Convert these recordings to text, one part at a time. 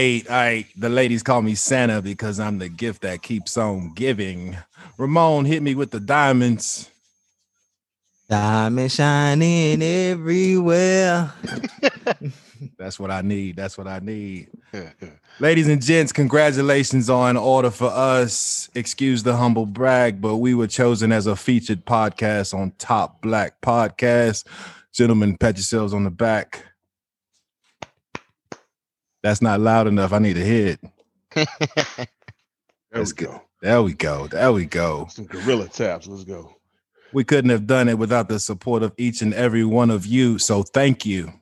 I, I, the ladies call me Santa because I'm the gift that keeps on giving. Ramon hit me with the diamonds. Diamond shining everywhere. That's what I need. That's what I need. Ladies and gents, congratulations on Order for Us. Excuse the humble brag, but we were chosen as a featured podcast on Top Black Podcast. Gentlemen, pat yourselves on the back. That's not loud enough. I need to hit. there Let's we go. go. There we go. There we go. Some gorilla taps. Let's go. We couldn't have done it without the support of each and every one of you. So thank you.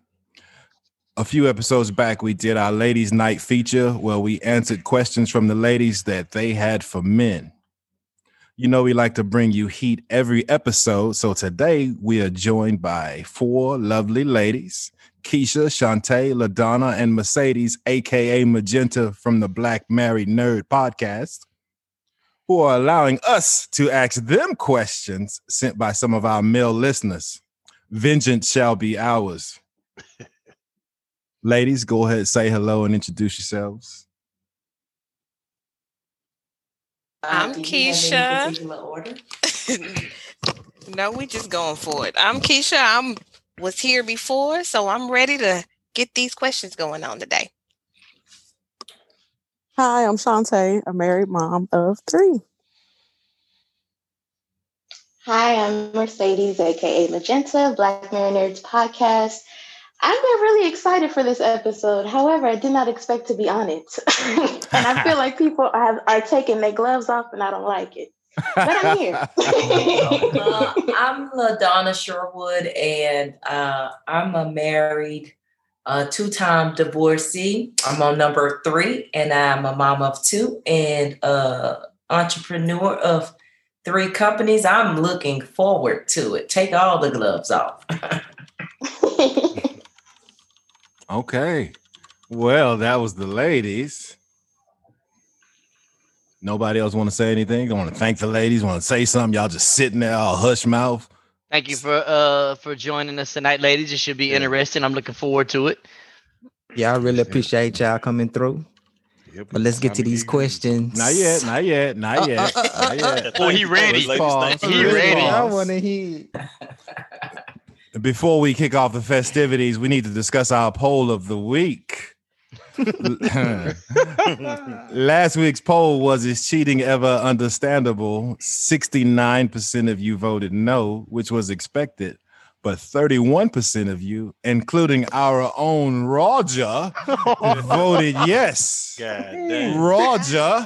A few episodes back, we did our ladies' night feature where we answered questions from the ladies that they had for men. You know, we like to bring you heat every episode. So today we are joined by four lovely ladies Keisha, Shantae, LaDonna, and Mercedes, aka Magenta from the Black Married Nerd podcast who are allowing us to ask them questions sent by some of our male listeners. Vengeance shall be ours. Ladies, go ahead, say hello and introduce yourselves. I'm do you have any Keisha. no, we just going for it. I'm Keisha. I'm was here before, so I'm ready to get these questions going on today. Hi, I'm Shantae, a married mom of three. Hi, I'm Mercedes, aka Magenta, Black Married Nerd podcast. I've been really excited for this episode. However, I did not expect to be on it. and I feel like people have, are taking their gloves off and I don't like it. But I'm here. Uh, I'm LaDonna Sherwood, and uh, I'm a married, uh, two-time divorcee. I'm on number three, and I'm a mom of two and uh, entrepreneur of three companies. I'm looking forward to it. Take all the gloves off. Okay. Well, that was the ladies. Nobody else want to say anything? Don't want to thank the ladies, want to say something. Y'all just sitting there all hush mouth. Thank you for uh for joining us tonight, ladies. It should be interesting. I'm looking forward to it. Yeah, I really appreciate y'all coming through. Yep, But let's get to these questions. Not yet, not yet, not yet, not yet. Boy, he ready. Let's pause. He Let's ready. I want to hear. Before we kick off the festivities, we need to discuss our poll of the week. Last week's poll was Is cheating ever understandable? 69% of you voted no, which was expected, but 31% of you, including our own Roger, voted yes. God damn. Roger,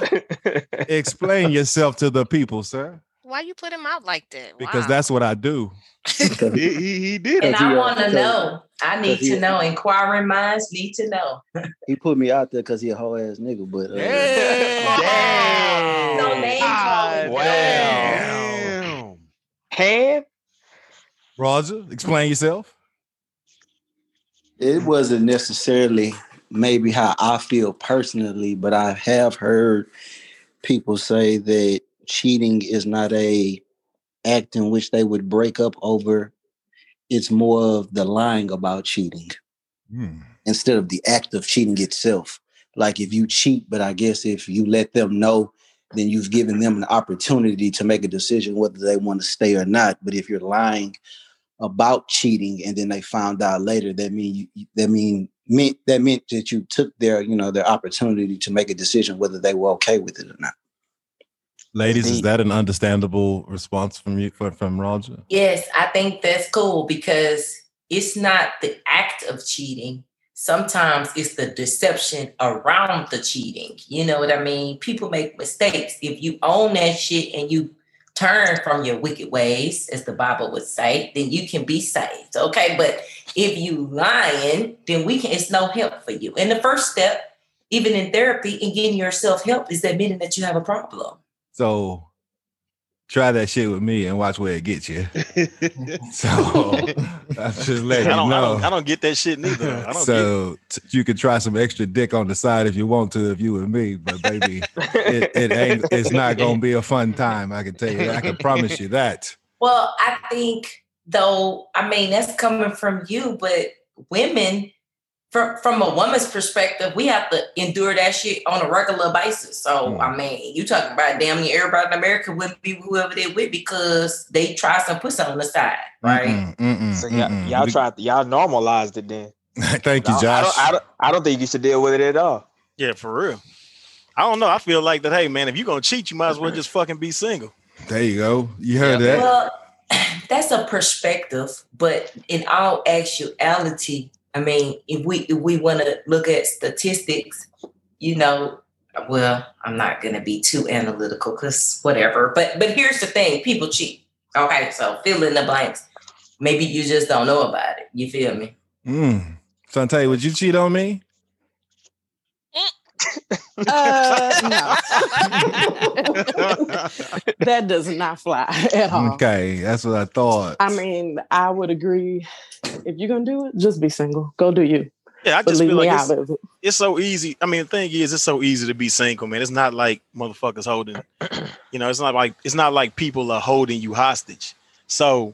explain yourself to the people, sir, Why you put him out like that? because Wow. that's what I do. He, he, he did and it. I uh, want to know. I need because he- to know. Inquiring minds need to know. He put me out there because he a whole ass nigga, but uh, Damn. No name calling. Wow. Damn. Hand? Roger, explain yourself. it wasn't necessarily maybe how I feel personally, but I have heard people say that cheating is not a act in which they would break up over. It's more of the lying about cheating Hmm. instead of the act of cheating itself. Like if you cheat, but I guess if you let them know, then you've given them an opportunity to make a decision whether they want to stay or not. But if you're lying about cheating and then they found out later, that mean you, that mean meant that meant that you took their you know their opportunity to make a decision whether they were okay with it or not. Ladies, is that an understandable response from you from, from Roger? Yes, I think that's cool because it's not the act of cheating. Sometimes it's the deception around the cheating. You know what I mean? People make mistakes. If you own that shit and you turn from your wicked ways, as the Bible would say, then you can be saved. Okay. But if you lying, then we can it's no help for you. And the first step, even in therapy and getting yourself help, is admitting that you have a problem. So try that shit with me and watch where it gets you. So I'm just I letting you don't, I know. don't, I don't get that shit neither. I don't so t- you can try some extra dick on the side if you want to, if you and me. But baby, it, it ain't. It's not gonna be a fun time. I can tell you. I can promise you that. Well, I think though, I mean, that's coming from you, but women from from a woman's perspective, we have to endure that shit on a regular basis. So Mm. I mean, you talking about damn near everybody in America wouldn't be whoever they with because they try some pussy on the side, right? Mm-mm, mm-mm, So y'all, mm-mm. y'all tried, y'all normalized it then. Thank you, I- I Josh. don't, I, don't, I don't think you should deal with it at all. Yeah, for real. I don't know. I feel like that. Hey, man, if you're gonna cheat, you might as well just fucking be single. There you go. You heard that. Well, that's a perspective, but in all actuality, I mean, if we if we want to look at statistics, you know, well, I'm not gonna be too analytical because whatever. But but here's the thing: people cheat. Okay, so fill in the blanks. Maybe you just don't know about it. You feel me? Mm. Shantae, would you cheat on me? Uh, no. that does not fly at all. Okay, that's what I thought. I mean, I would agree. If you're gonna do it, just be single. Go do you. Yeah, I But just leave feel like it's, it. it's so easy. I mean, the thing is, it's so easy to be single, man. It's not like motherfuckers holding, you know, it's not like it's not like people are holding you hostage. So,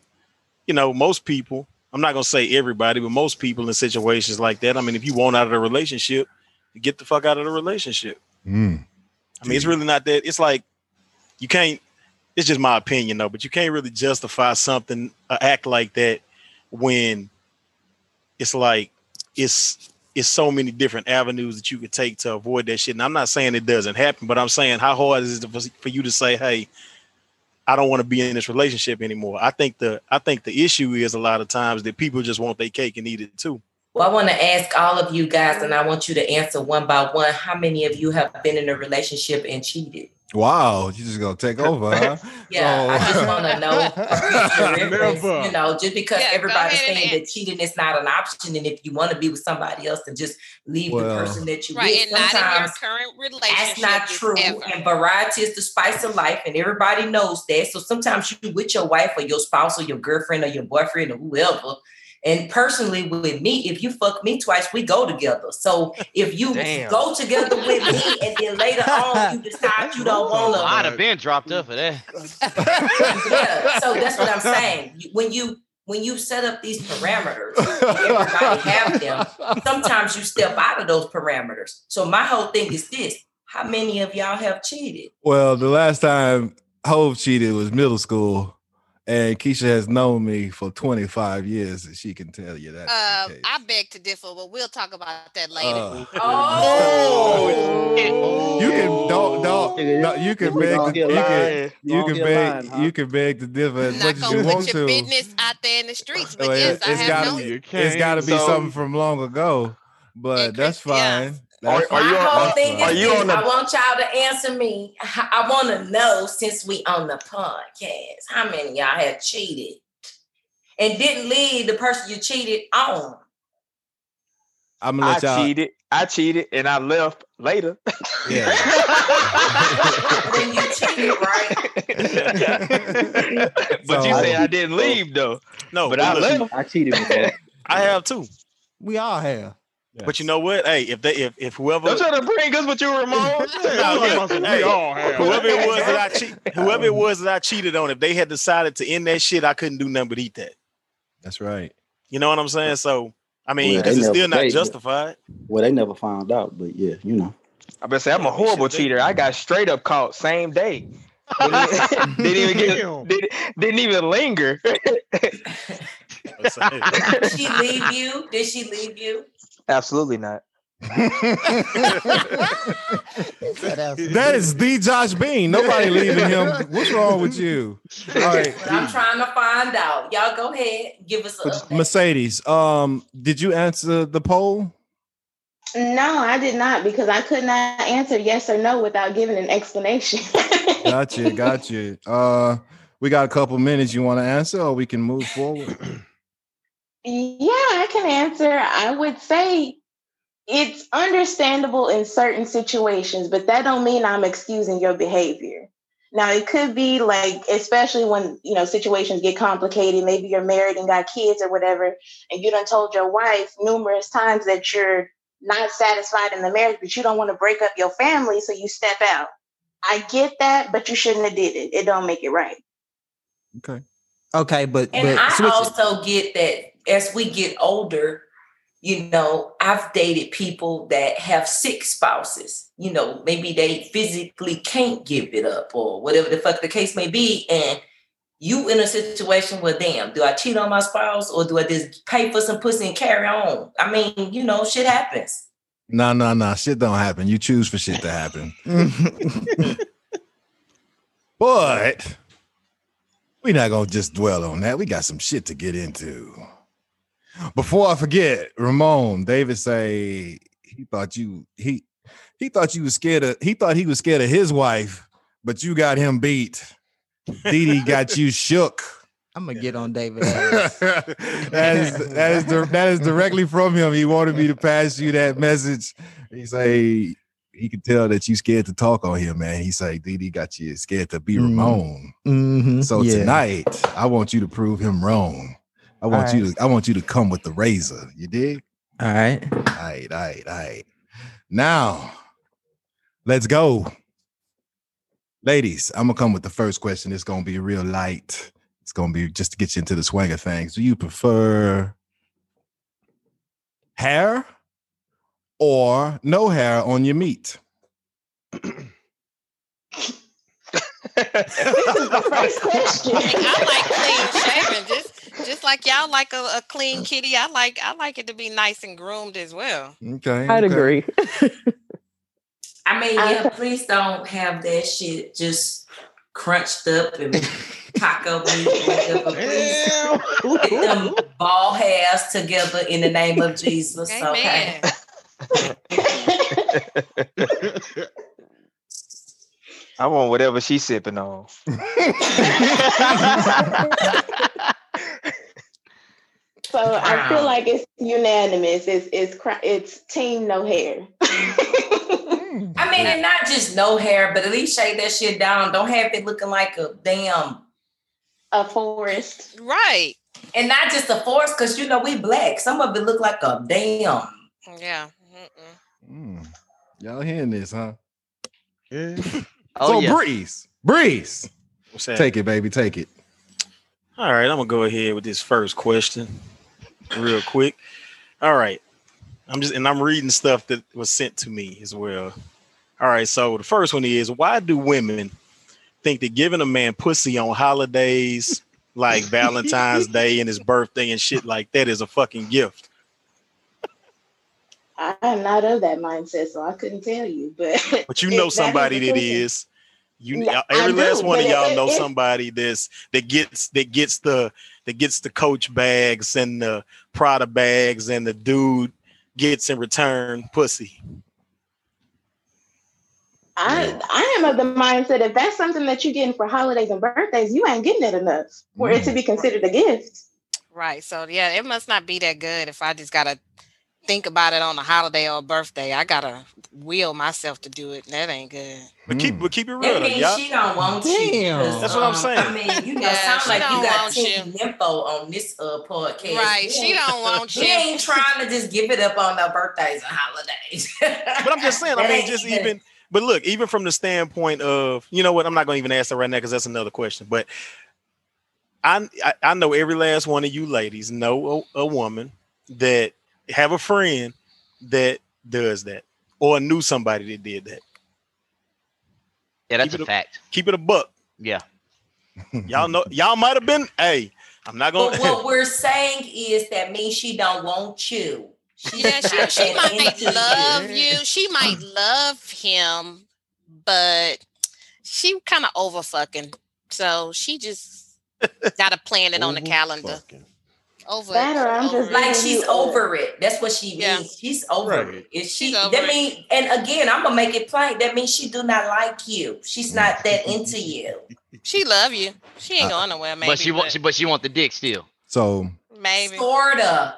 you know, most people, I'm not gonna say everybody, but most people in situations like that. I mean, if you want out of the relationship, you get the fuck out of the relationship. Mm. I mean, it's really not that. It's like you can't. It's just my opinion, though. But you can't really justify something, uh, act like that, when it's like it's it's so many different avenues that you could take to avoid that shit. And I'm not saying it doesn't happen, but I'm saying how hard is it for- for you to say, "Hey, I don't want to be in this relationship anymore." I think the I think the issue is a lot of times that people just want their cake and eat it too. Well, I want to ask all of you guys, and I want you to answer one by one. How many of you have been in a relationship and cheated? Wow, you're just gonna take over, huh? Yeah, I just oh. want to know for future reference, Never. you know, just because Yeah, everybody's saying that cheating is not an option, and if you want to be with somebody else, and just leave the person that you Right, with. and not in your Sometimes current relationship. that's not true, ever. and variety is the spice of life, and everybody knows that. So sometimes you with your wife or your spouse or your girlfriend or your boyfriend or whoever. And personally, with me, if you fuck me twice, we go together. So if you Damn. go together with me and then later on you decide you don't want to I'd have been dropped up for that. yeah, so that's what I'm saying. When you when you set up these parameters, and everybody have them. Sometimes you step out of those parameters. So my whole thing is this: How many of y'all have cheated? Well, the last time Hove cheated was middle school, and Keisha has known me for 25 years, and she can tell you that. Uh, I beg to differ, but we'll talk about that later. Uh, Oh, you can don't don't no, you can You beg gonna you can You you can beg lying, huh? you can beg to differ as much as gonna you put want your to. business out there in the streets, but Well, yes, it, I has have gotta known You it's can't. got to be So- something from long ago, but that's fine. That's Are my you on- whole are- thing are is you this: on the- I want y'all to answer me. I I want to know since we on the podcast, how many y'all have cheated and didn't leave the person you cheated on? I'm gonna I let y'all. cheated. I cheated and I left later. Yeah. Then you cheated, right? but you So- say I didn't leave though. No, But I left. I cheated before. I have too. We all have. But you know what? Hey, if they if if whoever Don't try to bring us with you, Ramon. No, we hey, all have. whoever it was that I cheat, whoever it was that I cheated on, if they had decided to end that shit, I couldn't do nothing but eat that. That's right. You know what I'm saying? So I mean, Well, because it's never- still not they- justified. Well, they never found out, but yeah, you know. I better say I'm a horrible cheater. I got straight up caught same day. Didn't even, didn't even get Damn. didn't, didn't even linger. Did she leave you? Did she leave you? Absolutely not. That is the Josh Bean. Nobody leaving him. What's wrong with you? All right, But I'm trying to find out. Y'all go ahead. Give us a update. Mercedes. Um, did you answer the poll? No, I did not because I could not answer yes or no without giving an explanation. Gotcha, gotcha. Uh, we got a couple minutes. You want to answer, or we can move forward? Yeah, I can answer. I would say it's understandable in certain situations, but that don't mean I'm excusing your behavior. Now it could be like, especially when you know situations get complicated. Maybe you're married and got kids or whatever, and you done told your wife numerous times that you're not satisfied in the marriage, but you don't want to break up your family, so you step out. I get that, but you shouldn't have did it. It don't make it right. Okay. Okay, but And but I switch it. also get that as we get older, you know, I've dated people that have six spouses. You know, maybe they physically can't give it up or whatever the fuck the case may be. And you in a situation where, damn, do I cheat on my spouse or do I just pay for some pussy and carry on? I mean, you know, shit happens. No, no, no. Shit don't happen. You choose for shit to happen. but we're not gonna just dwell on that. We got some shit to get into. Before I forget, Ramon, David say he thought you he he thought you was scared of he thought he was scared of his wife, but you got him beat. Didi got you shook. I'm gonna get on David. that is that is that is directly from him. He wanted me to pass you that message. He say he could tell that you scared to talk on him, man. He say Didi got you scared to be Mhm. Ramon. Mhm, So yeah. tonight, I want you to prove him wrong. I want All you to I want you to come with the razor. You dig? All right. All right, all right, all right. Now, let's go. Ladies, I'm gonna come with the first question. It's gonna be real light. It's gonna be just to get you into the swing of things. Do you prefer hair or no hair on your meat? this is the First question. I like clean shaven, just just like y'all like a, a clean uh. kitty. I like I like it to be nice and groomed as well. Okay. I'd okay. agree. I mean, yeah, please don't have that shit just crunched up and taco meat, whatever. Please get them ball hairs together in the name of Jesus. Okay. I want whatever she's sipping on. So I feel like it's unanimous. It's it's it's team no hair. I mean, and not just no hair, but at least shave that shit down. Don't have it looking like a damn, a forest. Right. and not just a forest, because you know we black. Some of it look like a damn. Yeah. Mm. Y'all hearing this, huh? Yeah. Oh so yeah. Breeze, Breeze, take it, baby, take it. All right, I'm gonna go ahead with this first question, real quick. All right, I'm just and I'm reading stuff that was sent to me as well. All right, so the first one is why do women think that giving a man pussy on holidays like Valentine's Day and his birthday and shit like that is a fucking gift? I am not of that mindset, so I couldn't tell you. But But you know somebody that person- is. You Yeah, every last one of y'all it- know it- somebody that's that gets that gets the that gets the coach bags and the Prada bags and the dude gets in return pussy. I I am of the mindset if that's something that you're getting for holidays and birthdays, you ain't getting it enough for it to be mm. considered a gift. Right. So yeah, it must not be that good if I just gotta think about it on a holiday or a birthday. I gotta will myself to do it. And that ain't good. But keep but keep it real That means y'all. she don't want you. Damn. 'cause, That's what I'm um, saying. I mean, you know, Yeah, sound she like you got want team info on this uh podcast. Right. She don't want We you. ain't trying to just give it up on no birthdays and holidays. But I'm just saying, I mean, ain't just even but look, even from the standpoint of, you know what, I'm not gonna even ask that right now because that's another question. But I, I I know every last one of you ladies know a, a woman that have a friend that does that or knew somebody that did that. Yeah, that's Keep a it fact. Keep it a buck. Yeah. Y'all know y'all might have been. Hey, I'm not gonna. what we're saying is that means she don't want you. She's Yeah, she, she might love you. She might love him, but she kind of over fucking. So she just gotta plan it on the calendar. Overfucking. Over That or I'm just. Like she's over it. That's what she Yeah. means. She's over Right. it. Is She's she over that it. mean and again I'm gonna make it plain. That means she do not like you. She's not that into you. She love you. She ain't uh, going nowhere. Maybe, but she wants but she want the dick still. So maybe Sorta.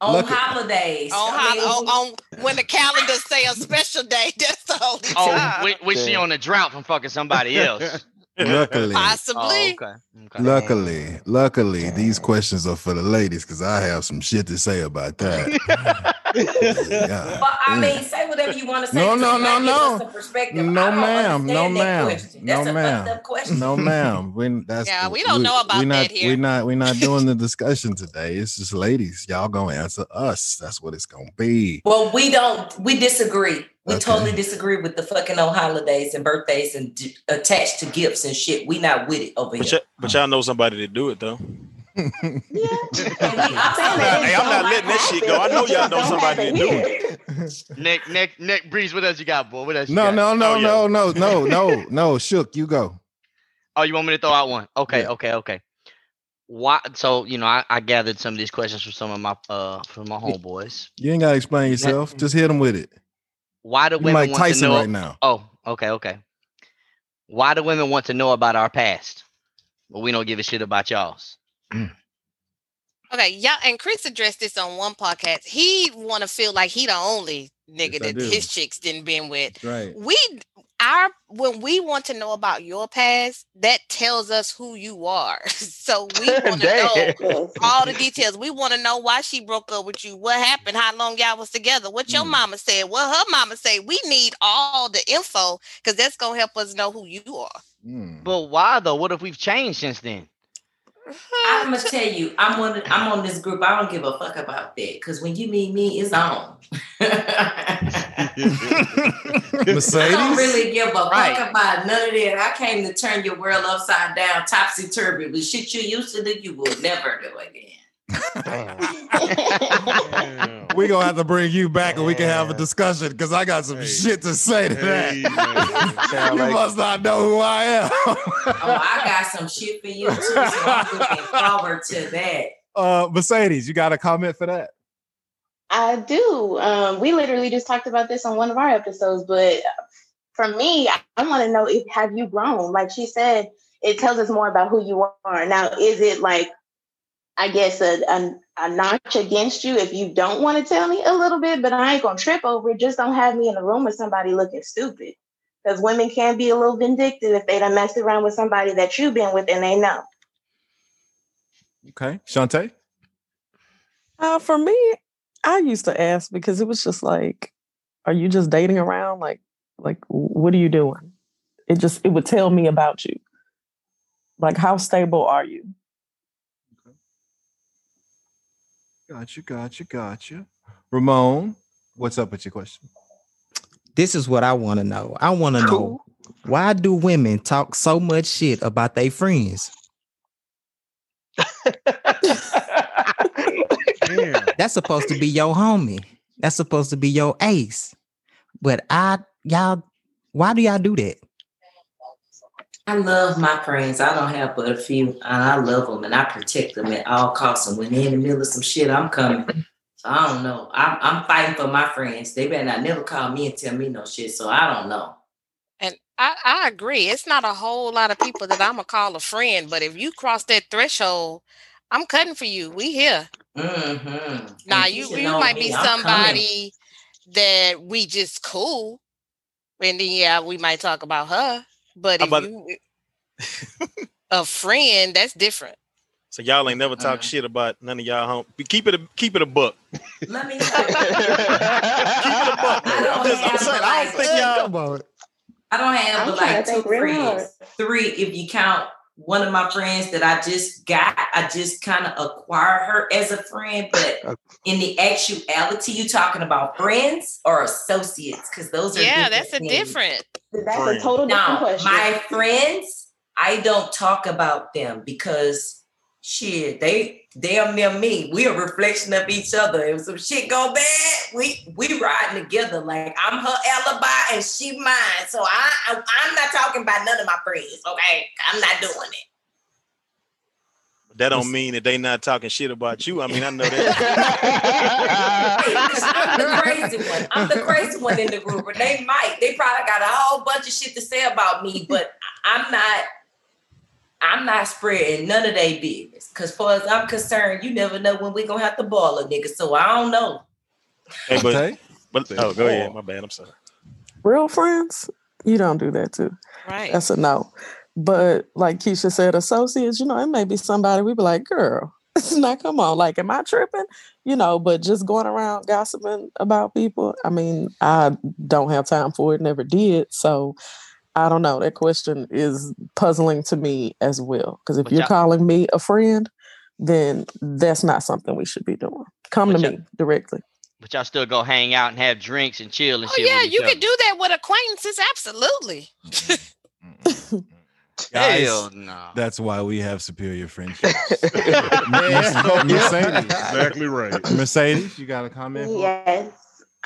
On Look holidays. on, I how, mean, on, on when the calendar say a special day. That's the only Oh, time. when, when she on the drought from fucking somebody else. Luckily, oh, Possibly. Oh, okay. Okay. luckily, luckily, these questions are for the ladies because I have some shit to say about that. Yeah. But I mean, say whatever whatever you want to say. No, 'cause no, no, might give us no. perspective. No, ma'am. No, understand that ma'am. No, a ma'am. up question. No, ma'am. We, that's Yeah, we don't know about we not, that here. We're not. We're not doing the discussion today. It's just ladies. Y'all gonna answer us. That's what it's gonna be. Well, we don't. We disagree. We Okay. totally disagree with the fucking old holidays and birthdays and d- attached to gifts and shit. We not with it over But, here. y- but y'all know somebody to do it though. Yeah. Hey, I'm not letting that shit go. I know y'all know somebody to do it. Nick, Nick, Nick, Breeze, what else you got, boy? What else? you No, got? no, no, Oh, yeah. no, no, no, no, no. Shook, you go. Oh, you want me to throw out one? Okay, Yeah. okay, okay. Why? So you know, I, I gathered some of these questions from some of my uh from my homeboys. You ain't gotta explain yourself. Just hit them with it. Why do You women Mike want to know? right now. Oh, okay, okay. Why do women want to know about our past, but we don't give a shit about y'all's? Okay, yeah, and Chris addressed this on one podcast. He want to feel like he the only nigga Yes, that his chicks didn't been with. Right. We our when we want to know about your past, that tells us who you are. so we want to know all the details. We want to know why she broke up with you, what happened, how long y'all was together, what your Mm. mama said, what her mama said. We need all the info because that's gonna help us know who you are. Mm. But why though? What if we've changed since then? I'm gonna tell you, I'm on. I'm on this group. I don't give a fuck about that because when you meet me, it's on. I don't really give a Right. fuck about none of that. I came to turn your world upside down, topsy turvy. The shit you used to do, you will never do again. Damn. We gonna have to bring you back and we can have a discussion because I got some Hey. shit to say to Hey, that. man. You like- must not know who I am. Oh, I got some shit for you too. So I'm looking forward to that. uh, Mercedes, you got a comment for that? I do. Um, we literally just talked about this on one of our episodes, but for me, I, I want to know if have you grown? Like she said, it tells us more about who you are. Now, is it like, I guess a, a, a notch against you if you don't want to tell me a little bit, but I ain't gonna trip over it. Just don't have me in a room with somebody looking stupid. Because women can be a little vindictive if they done messed around with somebody that you've been with and they know. Okay, Shantae. Uh, for me, I used to ask because it was just like, are you just dating around? Like, like what are you doing? It just it would tell me about you. Like, how stable are you? Gotcha, gotcha, gotcha. Ramon, what's up with your question? This is what I want to know. I want to know why do women talk so much shit about their friends? That's supposed to be your homie. That's supposed to be your ace. But I, y'all, why do y'all do that? I love my friends. I don't have but a few. and I love them and I protect them at all costs. And when they're in the middle of some shit, I'm coming. So I don't know. I'm, I'm fighting for my friends. They better not never call me and tell me no shit. So I don't know. And I, I agree. It's not a whole lot of people that I'm gonna call a friend, but if you cross that threshold, I'm cutting for you. We here. Mm-hmm. Now you you might be somebody that we just cool, and then yeah, we might talk about her. But if about- you eh, a friend, that's different. So y'all ain't never talk Uh-uh. shit about none of y'all home. Keep it a keep it a buck. Let me. Keep it a buck. I don't I'm just I'm have saying I don't like- think y'all Come on. I don't have I'm like two think real hard. friends. Three, if you count one of my friends that I just got, I just kind of acquired her as a friend. But in the actuality, you talking about friends or associates? Because those are Yeah, different that's a things. different. That's Friend. a total different Now, question. my friends, I don't talk about them because shit, they they are near me. We are reflection of each other. If some shit go bad, we we riding together. Like I'm her alibi and she mine. So I, I I'm not talking about none of my friends. Okay, I'm not doing it. That don't mean that they not talking shit about you. I mean, I know that. I'm the crazy one. I'm the crazy one in the group. And they might. They probably got a whole bunch of shit to say about me, but I'm not. I'm not spreading none of their business. Cause far as I'm concerned, you never know when we gonna have to ball a nigga. So I don't know. Hey, but, Shantae? but oh, go ahead. My bad. I'm sorry. Real friends, you don't do that too. Right. That's a no. But like Keisha said, associates, you know, it may be somebody we'd be like, girl, now come on, like, am I tripping? You know, but just going around gossiping about people, I mean, I don't have time for it, never did. So I don't know. That question is puzzling to me as well. Because if But you're y'all- calling me a friend, then that's not something we should be doing. Come But to me directly. But y'all still go hang out and have drinks and chill and Oh shit. yeah, with each you other. could do that with acquaintances. Absolutely. Guys, Hell no. That's why we have superior friendships. Mercedes. Exactly right. Mercedes, you got a comment? Yes.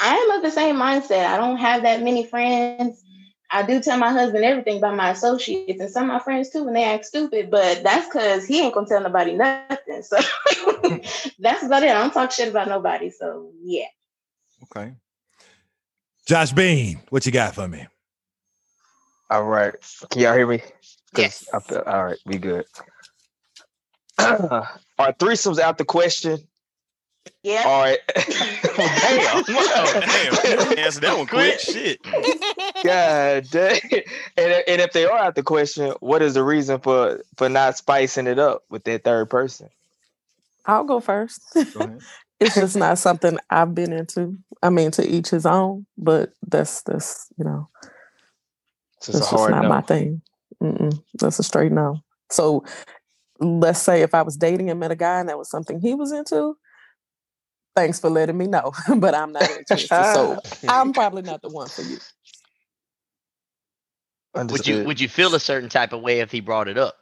I am of the same mindset. I don't have that many friends. I do tell my husband everything about my associates and some of my friends too when they act stupid, but that's because he ain't gonna tell nobody nothing. So that's about it. I don't talk shit about nobody. So yeah. Okay. Josh Bean, what you got for me? All right. Can y'all hear me? 'Cause Yes. I feel, all right, we good. Are threesomes out the question? Yeah. All right. Damn. Damn. Answer that one quick. Shit. God dang. And, and if they are out the question, what is the reason for for not spicing it up with that third person? I'll go first. Go ahead. it's just not something I've been into. I mean, to each his own, but that's that's you know It's just that's a just hard not no. my thing. Mm-mm, that's a straight no. So let's say if I was dating and met a guy and that was something he was into, thanks for letting me know. but I'm not interested. so I'm probably not the one for you. Would you Understood. would you feel a certain type of way if he brought it up?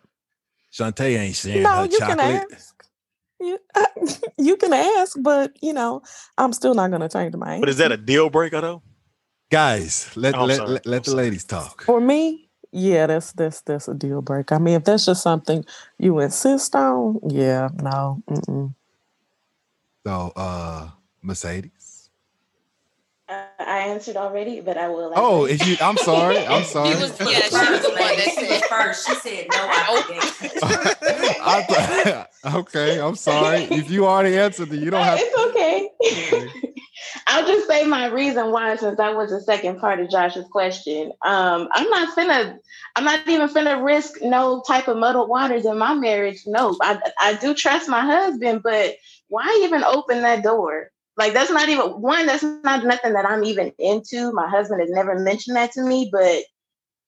Shantae ain't saying no, her you can chocolate. ask. You, you can ask, but you know, I'm still not gonna change my mind. But is that a deal breaker though? Guys, let Oh, let, let, let the sorry. ladies talk. For me, yeah, that's that's that's a deal breaker. I mean, if that's just something you insist on, yeah, no, mm-mm. So uh Mercedes. Uh, I answered already, but I will. Oh, is you I'm sorry. I'm He sorry. was yeah, she was the one that said first. She said no. I forget. I okay, I'm sorry. If you already answered it, you don't have it's okay. I'll just say my reason why, since that was the second part of Josh's question. Um, I'm not finna, I'm not even finna risk no type of muddled waters in my marriage. No, I, I do trust my husband, but why even open that door? Like that's not even one. That's not nothing that I'm even into. My husband has never mentioned that to me, but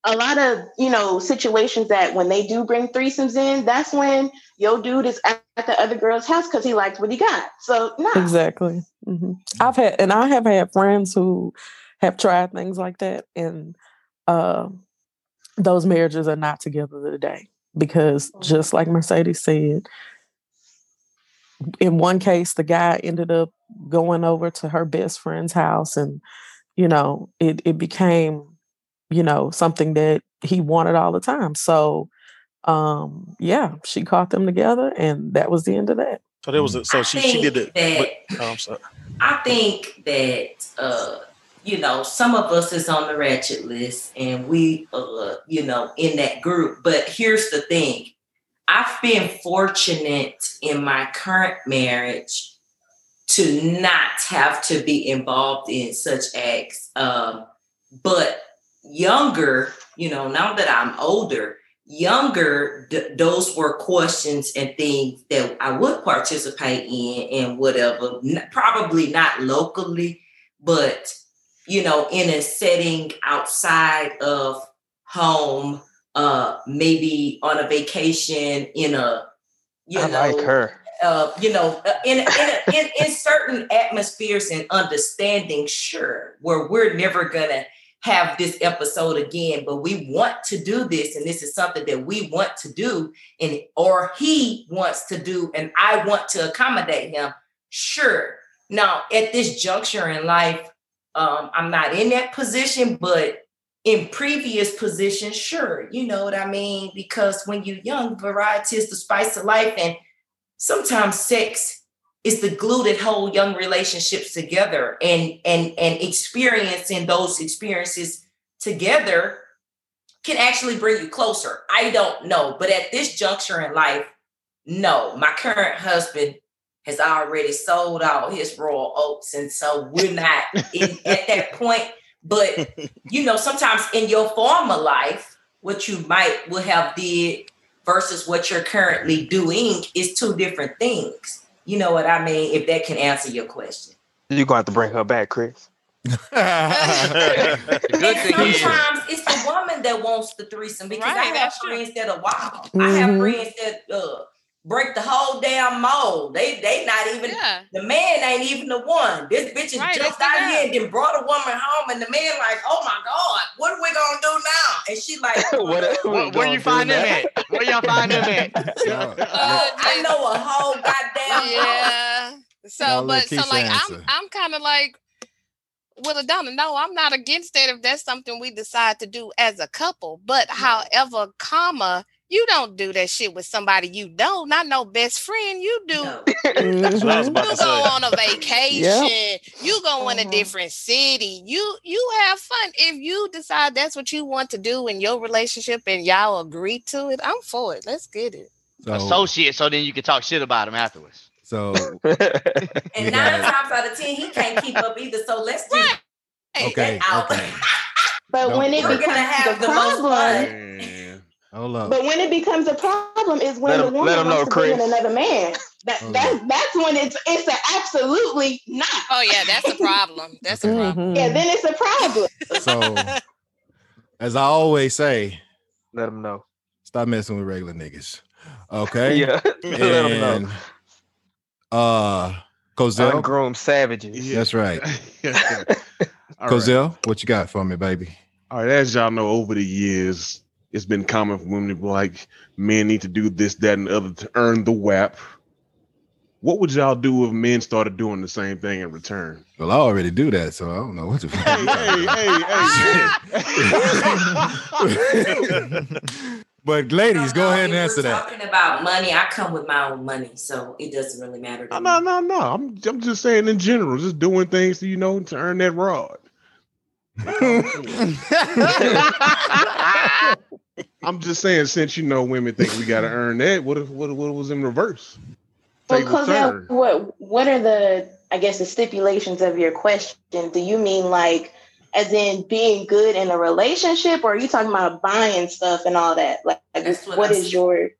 a lot of you know situations that when they do bring threesomes in, that's when your dude is at the other girl's house because he likes what he got. So no, exactly. hmm I've had, and I have had friends who have tried things like that, and uh, those marriages are not together today because, just like Mercedes said, in one case, the guy ended up going over to her best friend's house, and you know, it it became, you know, something that he wanted all the time. So, um, yeah, she caught them together, and that was the end of that. So there was a, so I she she did it. that- But, oh, I'm sorry. I think that uh, you know some of us is on the ratchet list, and we, uh, you know, in that group. But here's the thing: I've been fortunate in my current marriage to not have to be involved in such acts. Um, but younger, you know, now that I'm older, younger, th- those were questions and things that I would participate in and whatever. N- probably not locally, but you know, in a setting outside of home, uh, maybe on a vacation in a, you I know, like her. uh, you know, uh, in in, a, in in certain atmospheres and understanding, sure, where we're never gonna have this episode again, but we want to do this, and this is something that we want to do, and or he wants to do, and I want to accommodate him. Sure. Now, at this juncture in life, um, I'm not in that position, but in previous positions, sure, you know what I mean? Because when you're young, variety is the spice of life, and sometimes sex is the glue that hold young relationships together and and and experiencing those experiences together can actually bring you closer i don't know but at this juncture in life no my current husband has already sold out his royal oats and so we're not in, at that point but you know sometimes in your former life what you might would have did versus what you're currently doing is two different things. You know what I mean? If that can answer your question. You're gonna have to bring her back, Chris. Good And sometimes it's the woman that wants the threesome because I have that's true. friends that are wild. I have Mhm. friends that uh, break the whole damn mold. They they not even Yeah. the man ain't even the one. This bitch has Right, jumped out here and then brought a woman home, and the man like, oh my god, what are we gonna do now? And she like, What- where, where you gonna find do them at? Where y'all find them at? Uh, I know a whole goddamn Yeah. So, Y'all but so Keisha like I'm. I'm kind of like with LaDonna. No, I'm not against it if that's something we decide to do as a couple. But however, comma, you don't do that shit with somebody you don't. Not no best friend. You do. No. That's what I was Mhm. You go on a vacation. You go in a Mhm. different city. You you have fun. If you decide that's what you want to do in your relationship and y'all agree to it, I'm for it. Let's get it. So, Associate, so then you can talk shit about him afterwards. so And nine times out of ten, he can't keep up either. So let's just Hey, okay, okay. But No. when it We're gonna becomes have the the most problem, fun. Man. Hold up. but when it becomes a problem is when Let the 'em- woman let 'em wants know, to bring in Chris. another man. That Hold that's that's when it's it's a absolutely not. Oh yeah, that's a problem. That's a problem. Mhm. Yeah, then it's a problem. So, as I always say, Let them know. stop messing with regular niggas. Okay. Yeah. Let them know. And uh Cozell. Ungroomed savages. Yeah. That's right. All right. Cozell, what you got for me, baby? All right, as y'all know, over the years, it's been common for women to be like, men need to do this, that, and the other to earn the WAP. What would y'all do if men started doing the same thing in return? Well, I already do that, so I don't know what to Hey, hey, hey, hey, But ladies, go ahead and answer we're that. Talking about money, I come with my own money, so it doesn't really matter. To No, me. no, no, no. I'm, I'm just saying in general, just doing things, you know, to earn that rod. I'm just saying, since you know women think we got to earn that, what if what, what was in reverse? Well, Take Cozell, what what are the I guess the stipulations of your question? Do you mean like as in being good in a relationship, or are you talking about buying stuff and all that? Like, That's what what your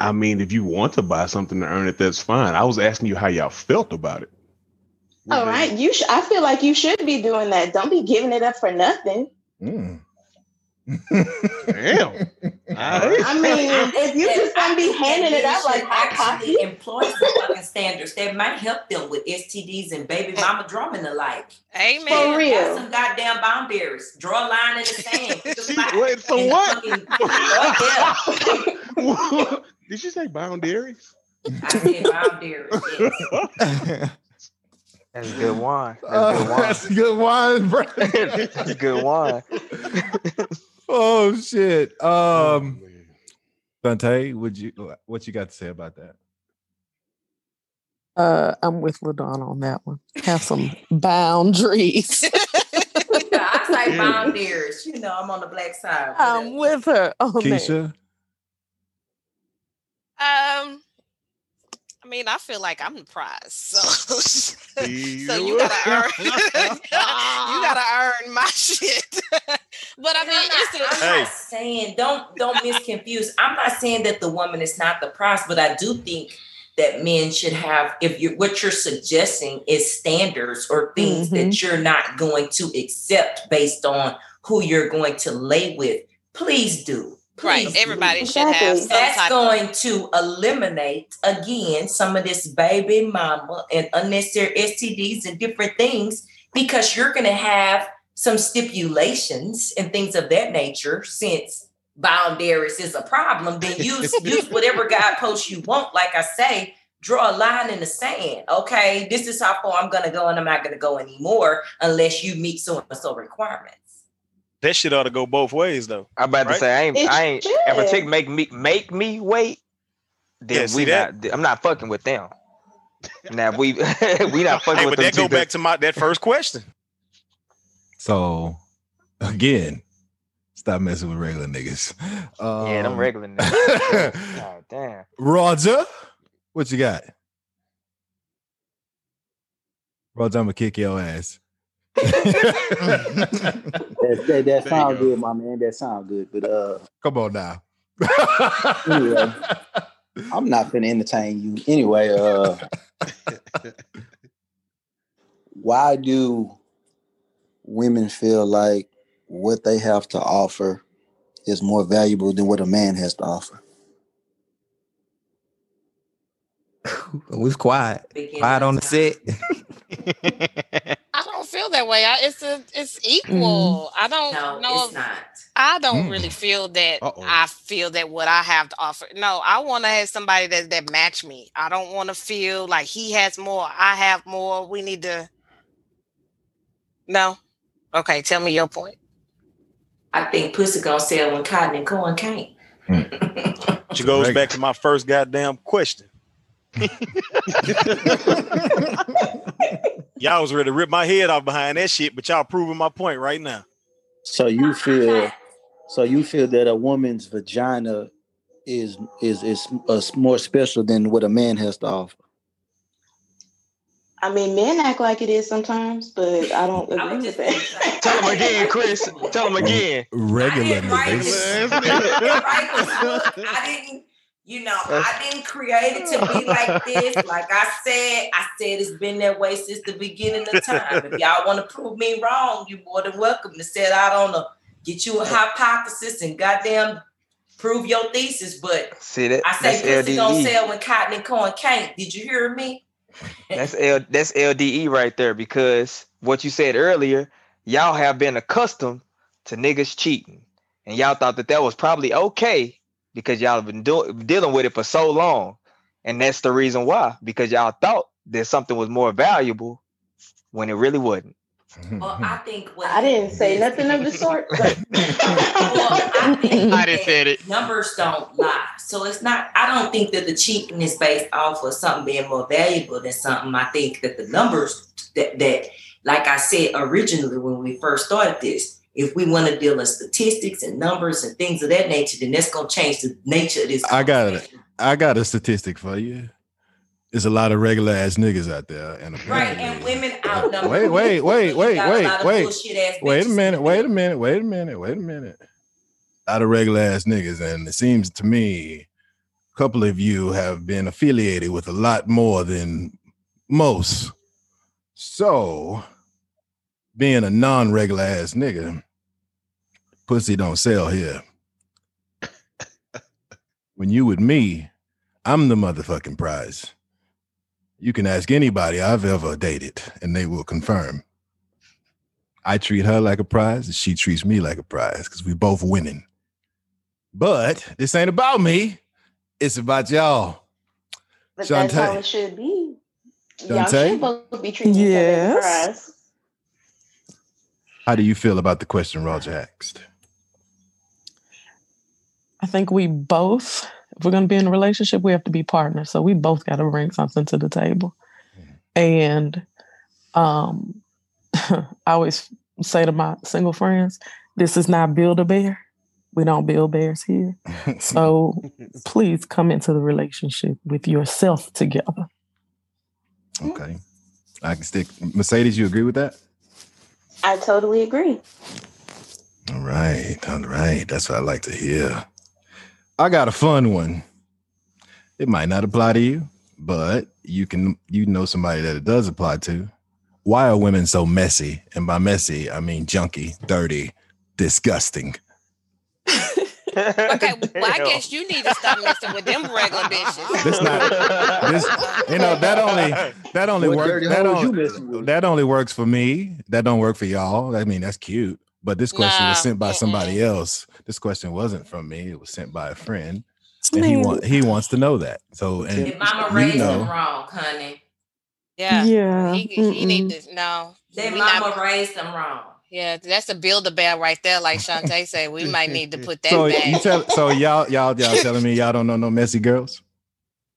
I mean, if you want to buy something to earn it, that's fine. I was asking you how y'all felt about it. All right? You sh- I feel like you should be doing that. Don't be giving it up for nothing. Mm. Damn. I mean, if you just gonna be handing it out like hot actually coffee, employ some fucking standards that might help them with STDs and baby mama drumming alike. Amen. For Have real. some goddamn boundaries. Draw a line in the sand. Pick a She- spot wait, for and what? fucking- yeah. Did you say boundaries? I said boundaries. yes. That's good wine. That's Uh, good wine. that's good wine, bro. That's good wine. oh shit. Um man. Dante, would you what you got to say about that? Uh, I'm with Ladonna on that one. Have some boundaries. I say boundaries. You know, I'm on the black side. I'm with her on that. Keisha? Um, I mean, I feel like I'm the prize, so so you You- gotta earn, you gotta earn my shit. but I mean, I'm, not, a, I'm Hey. not saying don't don't misconfuse. I'm not saying that the woman is not the prize, but I do think that men should have if you what you're suggesting is standards or things that mm-hmm. you're not going to accept based on who you're going to lay with. Please do. Right. Please do. Everybody should have some That's type going to eliminate again some of this baby mama and unnecessary STDs and different things because you're going to have some stipulations and things of that nature since boundaries is a problem then use use whatever guidepost you want like i say draw a line in the sand okay this is how far i'm going to go and i'm not going to go anymore unless you meet so and so requirements That shit ought to go both ways, though. I'm about Right? to say I ain't It I ain't should. ever take make me make me wait. Then Yeah, we see that? not I'm not fucking with them. Now we we not fucking Hey, with but them. that go back to my that first question. So again, stop messing with regular niggas. Yeah, them Um, regular niggas. God damn. Roger, what you got? Roger, I'm gonna kick your ass. That, that, that There you sound go. good, my man. That sound good. But uh, Come on now. Anyway, I'm not gonna entertain you. Anyway, uh why do women feel like what they have to offer is more valuable than what a man has to offer? We was quiet. Quiet on the set. I don't feel that way. I, it's a, it's equal. I don't No, know. it's not. I don't Mm. really feel that. Uh-oh. I feel that what I have to offer. No, I want to have somebody that that match me. I don't want to feel like he has more. I have more. We need to. No. Okay, tell me your point. I think pussy gonna sell when cotton and corn can't. Which goes back to my first goddamn question. y'all was ready to rip my head off behind that shit, but y'all proving my point right now. So you feel so you feel that a woman's vagina is is is uh, more special than what a man has to offer. I mean, men act like it is sometimes, but I don't agree with that. Tell him again, Chris. Tell him again. Regular Right. niggas. right, 'cause look, I didn't, you know, I didn't create it to be like this. Like I said, I said it's been that way since the beginning of time. If y'all want to prove me wrong, you're more than welcome to set out on a get you a hypothesis and goddamn prove your thesis. But See that? I say pussy gonna sell when cotton and corn can't. Did you hear me? That's L that's LDE right there because what you said earlier, y'all have been accustomed to niggas cheating, and y'all thought that that was probably okay because y'all have been do- dealing with it for so long, and that's the reason why because y'all thought that something was more valuable when it really wasn't. Well, I think what I didn't say nothing of the sort. But Well, I think I done said it. numbers don't lie. So it's not, I don't think that the cheating is based off of something being more valuable than something. I think that the numbers that, that like I said originally when we first started this, if we want to deal in statistics and numbers and things of that nature, then that's gonna change the nature of this. I got it. I got a statistic for you. There's a lot of regular ass niggas out there, and Right, and women outnumber. wait, wait, wait, wait, wait, wait, wait a minute, wait a minute, wait a minute, wait a minute. A lot of regular ass niggas, and it seems to me, a couple of you have been affiliated with a lot more than most. So, being a non-regular ass nigga, pussy don't sell here. when you with me, I'm the motherfucking prize. You can ask anybody I've ever dated, and they will confirm. I treat her like a prize, and she treats me like a prize because we both winning. But this ain't about me; it's about y'all. but that's how it should be. Y'all should both be treating each other as a prize. How do you feel about the question Roger asked? I think we both, if we're going to be in a relationship, we have to be partners. So we both got to bring something to the table. And um, I always say to my single friends, this is not build a bear. We don't build bears here. So please come into the relationship with yourself together. okay, I can stick. Mercedes, you agree with that? I totally agree. All right, all right. That's what I like to hear. I got a fun one. It might not apply to you, but you can you know somebody that it does apply to. Why are women so messy? And by messy, I mean junky, dirty, disgusting. Okay, well, I guess you need to stop messing with them regular bitches. This not this you know that only that only works that, hoes only, that only works for me. That don't work for y'all. I mean, that's cute. But this question Nah, was sent by somebody else. This question wasn't from me. It was sent by a friend. And he mean, want he wants to know that. So and Did mama you raise know. them wrong, honey? Yeah. yeah. He, he need to no. Did we mama not- raise them wrong? Yeah, that's a build a bear right there, like Shantae said. We might need to put that So back. you tell so y'all y'all y'all telling me y'all don't know no messy girls?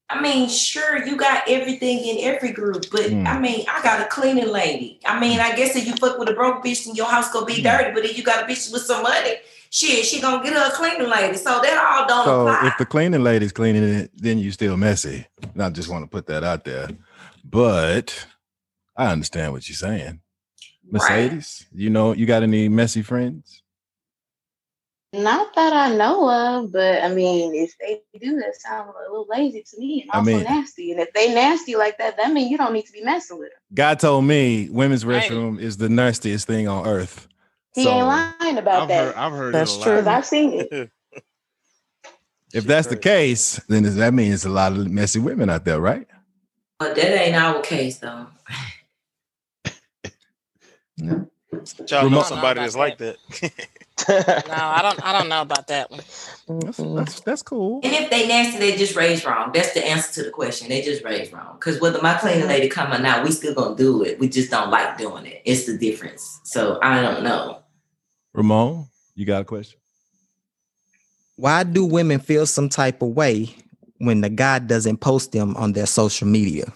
I mean, sure, you got everything in every group, but Mm. I mean, I got a cleaning lady. I mean, I guess if you fuck with a broke bitch, then your house gonna Mm. be dirty. But if you got a bitch with some money, shit, she gonna get her a cleaning lady. So that all don't So apply. if the cleaning lady's cleaning it, then you still messy. And I just want to put that out there. But I understand what you're saying. Right. Mercedes, you know, you got any messy friends? Not that I know of, but I mean, if they do, that sounds a little lazy to me and I also mean- nasty. And if they nasty like that, that means you don't need to be messing with them. God told me women's Right. restroom is the nastiest thing on earth. He So, ain't lying about I've that. heard, I've heard That's true. I've seen it. If that's the case, then does that means a lot of messy women out there, right? But that ain't our case though. Y'all know somebody that's like that. No, I don't. I don't know about that one. That's, that's, that's cool. And if they nasty, they just raised wrong. That's the answer to the question. They just raised wrong. Because whether my cleaning lady come or not, we still gonna do it. We just don't like doing it. It's the difference. So I don't know. Ramon, you got a question? Why do women feel some type of way when the guy doesn't post them on their social media?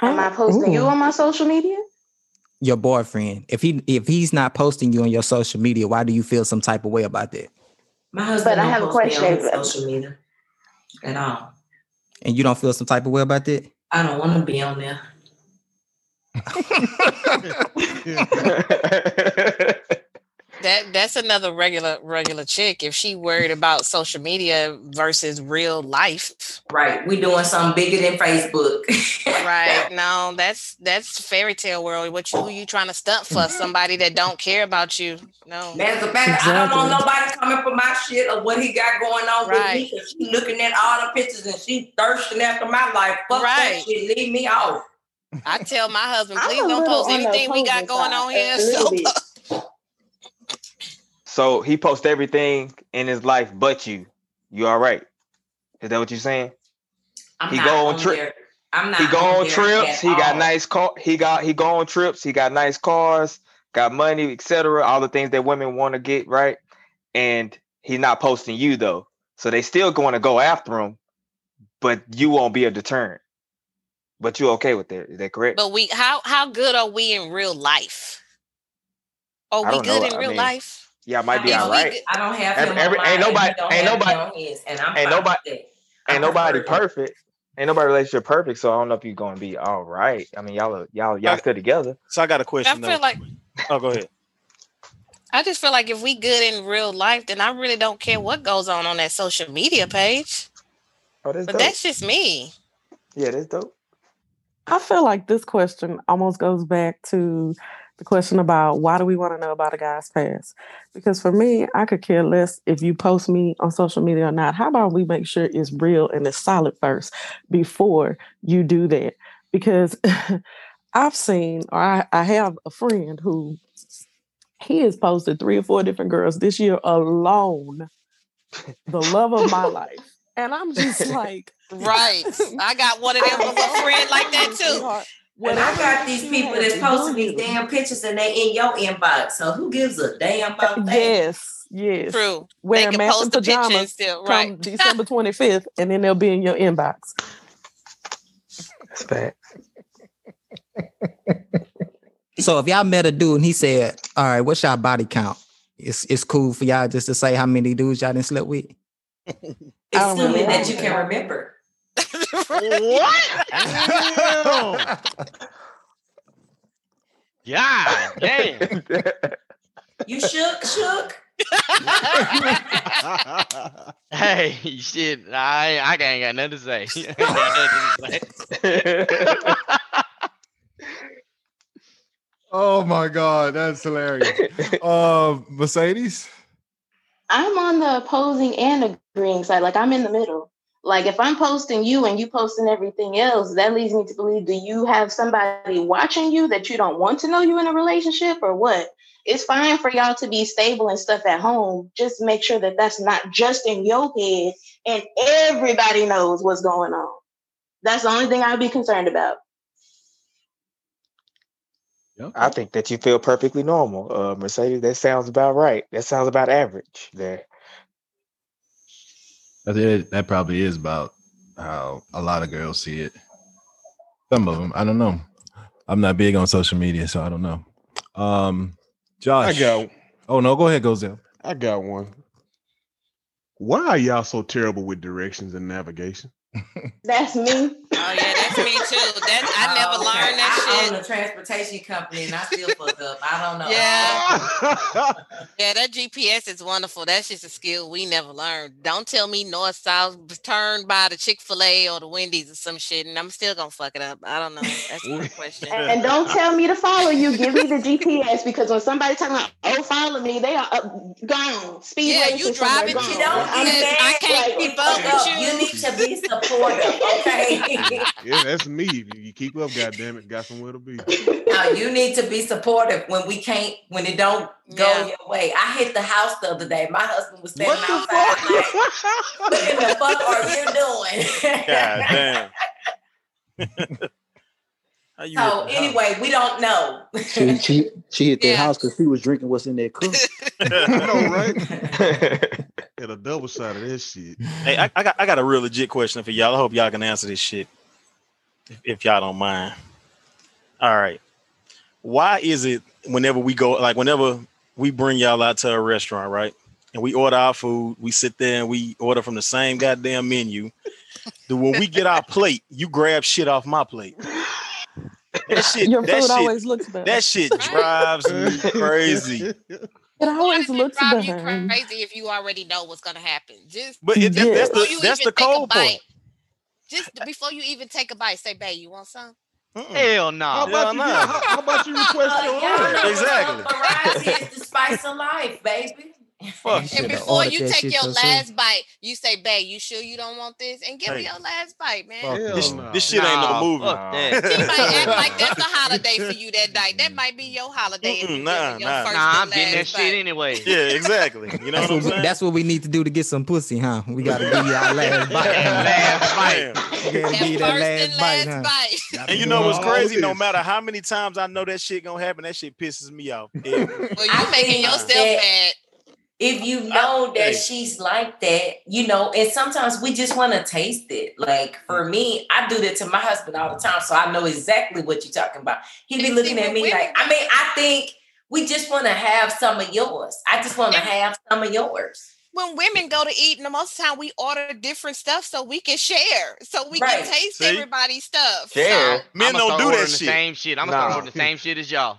Am I posting you on my social media? Your boyfriend, if he if he's not posting you on your social media, why do you feel some type of way about that? My husband But I don't have a post on question. social media at all. And you don't feel some type of way about that? I don't want to be on there. That that's another regular regular chick. If she worried about social media versus real life, Right. We doing something bigger than Facebook. right? No, that's that's fairy tale world. What you who you trying to stunt for? Somebody that don't care about you? No. Matter of fact, I don't want nobody coming for my shit or what he got going on Right. with me. Cause she looking at all the pictures and she thirsting after my life. Fuck Right. that shit. Leave me off. I tell my husband, please don't post anything we got going on here. So so he posts everything in his life but you. You all right? Is that what you're saying? I'm He not go on on tri- I'm not he go on on trips. at He got nice car. He got he go on trips. He got nice cars. Got money, etc. All the things that women want to get right. And he's not posting you though, so they still going to go after him, but you won't be a deterrent. But you're okay with that? Is that correct? but we how how good are we in real life? Are we good know. in I real mean, life? Yeah, it might I be mean, all we right. good- I don't have Every- him every- ain't nobody- don't ain't have nobody- his, and I'm ain't nobody- with that. Ain't nobody prefer perfect. Ain't nobody relationship perfect, so I don't know if you're gonna be all right. I mean, y'all, are, y'all, y'all Okay. still together. So I got a question I feel though. like Oh, go ahead. I just feel like if we good in real life, then I really don't care what goes on on that social media page. Oh, that's But dope. that's just me. yeah, that's dope. I feel like this question almost goes back to the question about why do we want to know about a guy's past? Because for me, I could care less if you post me on social media or not. How about we make sure it's real and it's solid first before you do that? Because I've seen, or I, I have a friend who he has posted three or four different girls this year alone, the love of my life. And I'm just like, Right. I got one of them of a friend like that too. When I got these people have, that's posting these damn pictures and they in your inbox. So who gives a damn about that? Yes, yes. True. They Wearing can matching post the picture and pajamas still come right. December 25th, and then they'll be in your inbox. That's bad. So if y'all met a dude and he said, "All right, what's y'all body count?" It's it's cool for y'all just to say how many dudes y'all didn't slept with. I don't Assuming really that you know. can remember. What? yeah, damn. You shook, shook. Hey, shit. I I ain't got nothing to say. I ain't got nothing to say. Oh my god, that's hilarious. uh, Mercedes. I'm on the opposing and agreeing side. Like I'm in the middle. Like if I'm posting you and you posting everything else, that leads me to believe do you have somebody watching you that you don't want to know you in a relationship or what? It's fine for y'all to be stable and stuff at home. Just make sure that that's not just in your head and everybody knows what's going on. That's the only thing I'd be concerned about. I think that you feel perfectly normal, uh, Mercedes. That sounds about right. That sounds about average. There. That, is, that probably is about how a lot of girls see it. Some of them, I don't know. I'm not big on social media, so I don't know. Um, Josh. I got Oh no, go ahead, Gozel. I got one. Why are y'all so terrible with directions and navigation? That's me. Oh yeah, that's me too. That I oh, never Oh, okay. learned that shit. I own a transportation company and I still fuck up. I don't know. Yeah. Yeah, that GPS is wonderful. That's just a skill we never learned. Don't tell me north, south, turn by the Chick fil A or the Wendy's or some shit, and I'm still gonna fuck it up. I don't know. That's a good question. And don't tell me to follow you. Give me the GPS because when somebody talking about oh follow me, they are up, gone. Speed Yeah, you driving gone. too Don't I'm get just- mad. I can't like, keep up up. with you. You need to be supportive, okay? yeah, that's me. You keep up, goddamn it, got somewhere to be. now you need to be supportive when we can't, when it don't go Yeah. your way. I hit the house the other day. My husband was standing What the outside like, what the fuck are you doing? God damn. How you so hit the anyway, we don't know. She she she hit that Yeah. house because she was drinking what's in that cup. I know, right? Had a double shot of this shit. Hey, I, I got I got a real legit question for y'all. I hope y'all can answer this shit. If, if y'all don't mind. All right. Why is it whenever we go like whenever we bring y'all out to a restaurant, right? And we order our food, we sit there and we order from the same goddamn menu. Then when we get our plate, you grab shit off my plate. That shit, Your that food shit, always looks better. that shit drives me crazy. It always Why looks does it drive you better. crazy if you already know what's gonna happen? Just But it, that- that's before the you that's even the take a cold bite, part. just before you even take a bite, say, "Babe, you want some?" Mm-mm. Hell How no. Yeah, about, you, nah. how, how about you request Uh, your y'all know own? what Exactly. Variety is the spice of life, baby. Fuck. And before you take your yourself. last bite, you say, "Babe, you sure you don't want this?" And give her Hey. your last bite, man. Fuck, this, no. this shit ain't no movie. fuck that. She might act like that's a holiday for you that night. That might be your holiday if you nah, your nah. Nah, I'm and getting that shit anyway. Yeah, exactly. You know That's what I'm what, saying? that's what we need to do to get some pussy, huh? We gotta give you our last bite. Last bite. Gotta That you that first last and last bite. And you know what's crazy? No matter how many times I know that shit gonna happen, that shit pisses me off. every Well, I you making yourself mad. If you know that she's like that, you know, and sometimes we just want to taste it. Like for mm. me, I do that to my husband all the time, so I know exactly what you're talking about. He be looking at me like, I mean, I think we just want to have some of yours. I just want to have some of yours. When women go to eat, and the most time we order different stuff so we can share, so we Right. can taste See? everybody's stuff. Share. So, Men I'ma don't start do ordering that the shit. same shit. I'm gonna start Nah. ordering the same shit as y'all.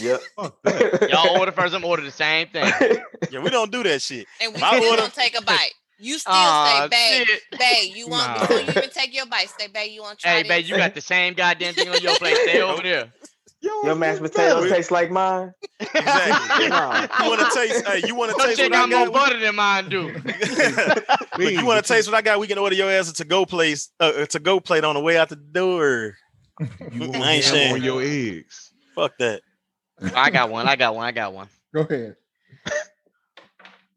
Yep. Y'all order first, I'm order the same thing. Yeah, we don't do that shit. and we My still order- don't take a bite. You still Aw, say, babe, shit. babe, you want Nah. before you even take your bite, say, babe, you want to try Hey, this? babe, you got the same goddamn thing on your plate. Stay over there. Yo, Your mashed potatoes better. taste like mine. Exactly. Nah. You want to taste? Hey, you want to Your taste shit what I got more butter than mine do. Look, you want to taste what I got? We can order your ass a to-go place, uh, a to-go plate on the way out the door. You I ain't ham sharing. on your eggs. Fuck that. I got one. I got one. I got one. Go ahead.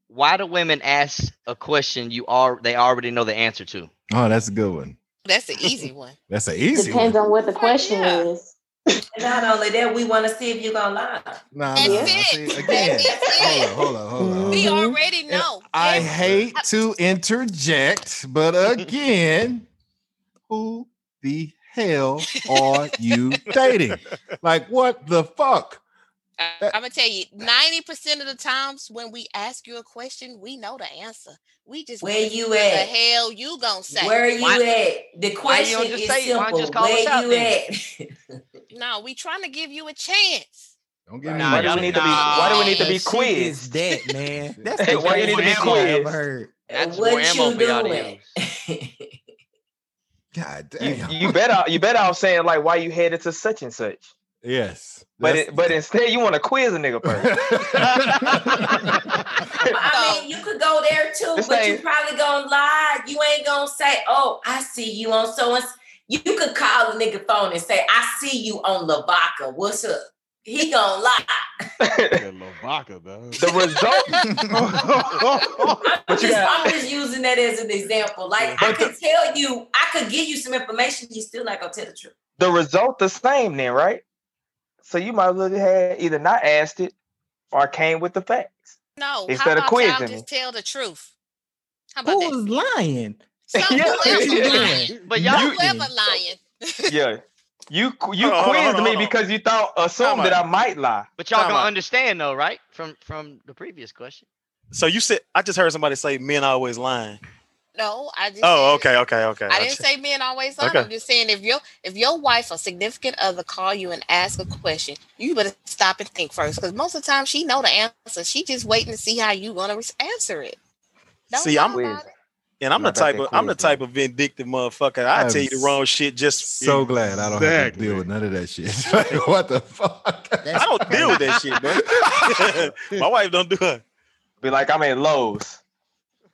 Why do women ask a question you are they already know the answer to? Oh, that's a good one. That's an easy one. That's an easy Depends one. on what the question yeah. is. And not only that, we want to see if you're gonna lie. Nah, That's nah, it. see, again. That's Hold on, hold on, hold on. We already And know. I hate to interject, but again, who the hell are you dating? Like, what the fuck? Uh, I'm gonna tell you, uh, 90% of the times when we ask you a question, we know the answer. We just Where wanna you what at? the hell you gonna say? Where you Why- at? The why you question just is say? Why simple. you just call Where out you then? at? No, we trying to give you a chance. Don't give me Nah, Why do we need to be? nah. Why do we need to That be shit is quizzed? that, man. That's Why the you need to be craziest shit I ever quizzed? heard. That's what you for y'all doing? use. God You, damn. you better you better off saying like why you headed to such and such. yes. But it, but instead you want to quiz a nigga first. I mean, you could go there too, This but you probably gonna lie. You ain't gonna say, "Oh, I see you on so and." s-" You could call a nigga phone and say, "I see you on Lavaca. What's up?" He gonna lie. Lavaca, dog. the result, I'm, But you just, got- I'm just using that as an example. Like I could tell you, I could give you some information. You still not gonna tell the truth. the result the same then, right? So you might as well have either not asked it or came with the facts. No, Instead of how about y'all quizzing just tell the truth? How about Who that? was lying? Some Yeah. whoever lying. But y'all, Whoever lying. Yeah. You you Hold on, hold on, quizzed hold on, me because you thought assumed Time that I might lie. but y'all Time gonna out. understand though, right? From from the previous question. So you said I just heard somebody say men always lying. No, I just Oh, said- okay, okay, okay. I didn't say men always lie. Okay. I'm just saying if your if your wife or significant other call you and ask a question, you better stop and think first. Because most of the time she know the answer. She just waiting to see how you gonna res- answer it. Don't See, I'm about it. and I'm the Not about type of I'm the type of vindictive motherfucker. I I'm tell you the wrong shit just So glad I don't have to deal with none of that shit. Like, what the fuck? I don't deal with that shit, bro. My wife don't do it. Be like, I'm in Lowe's.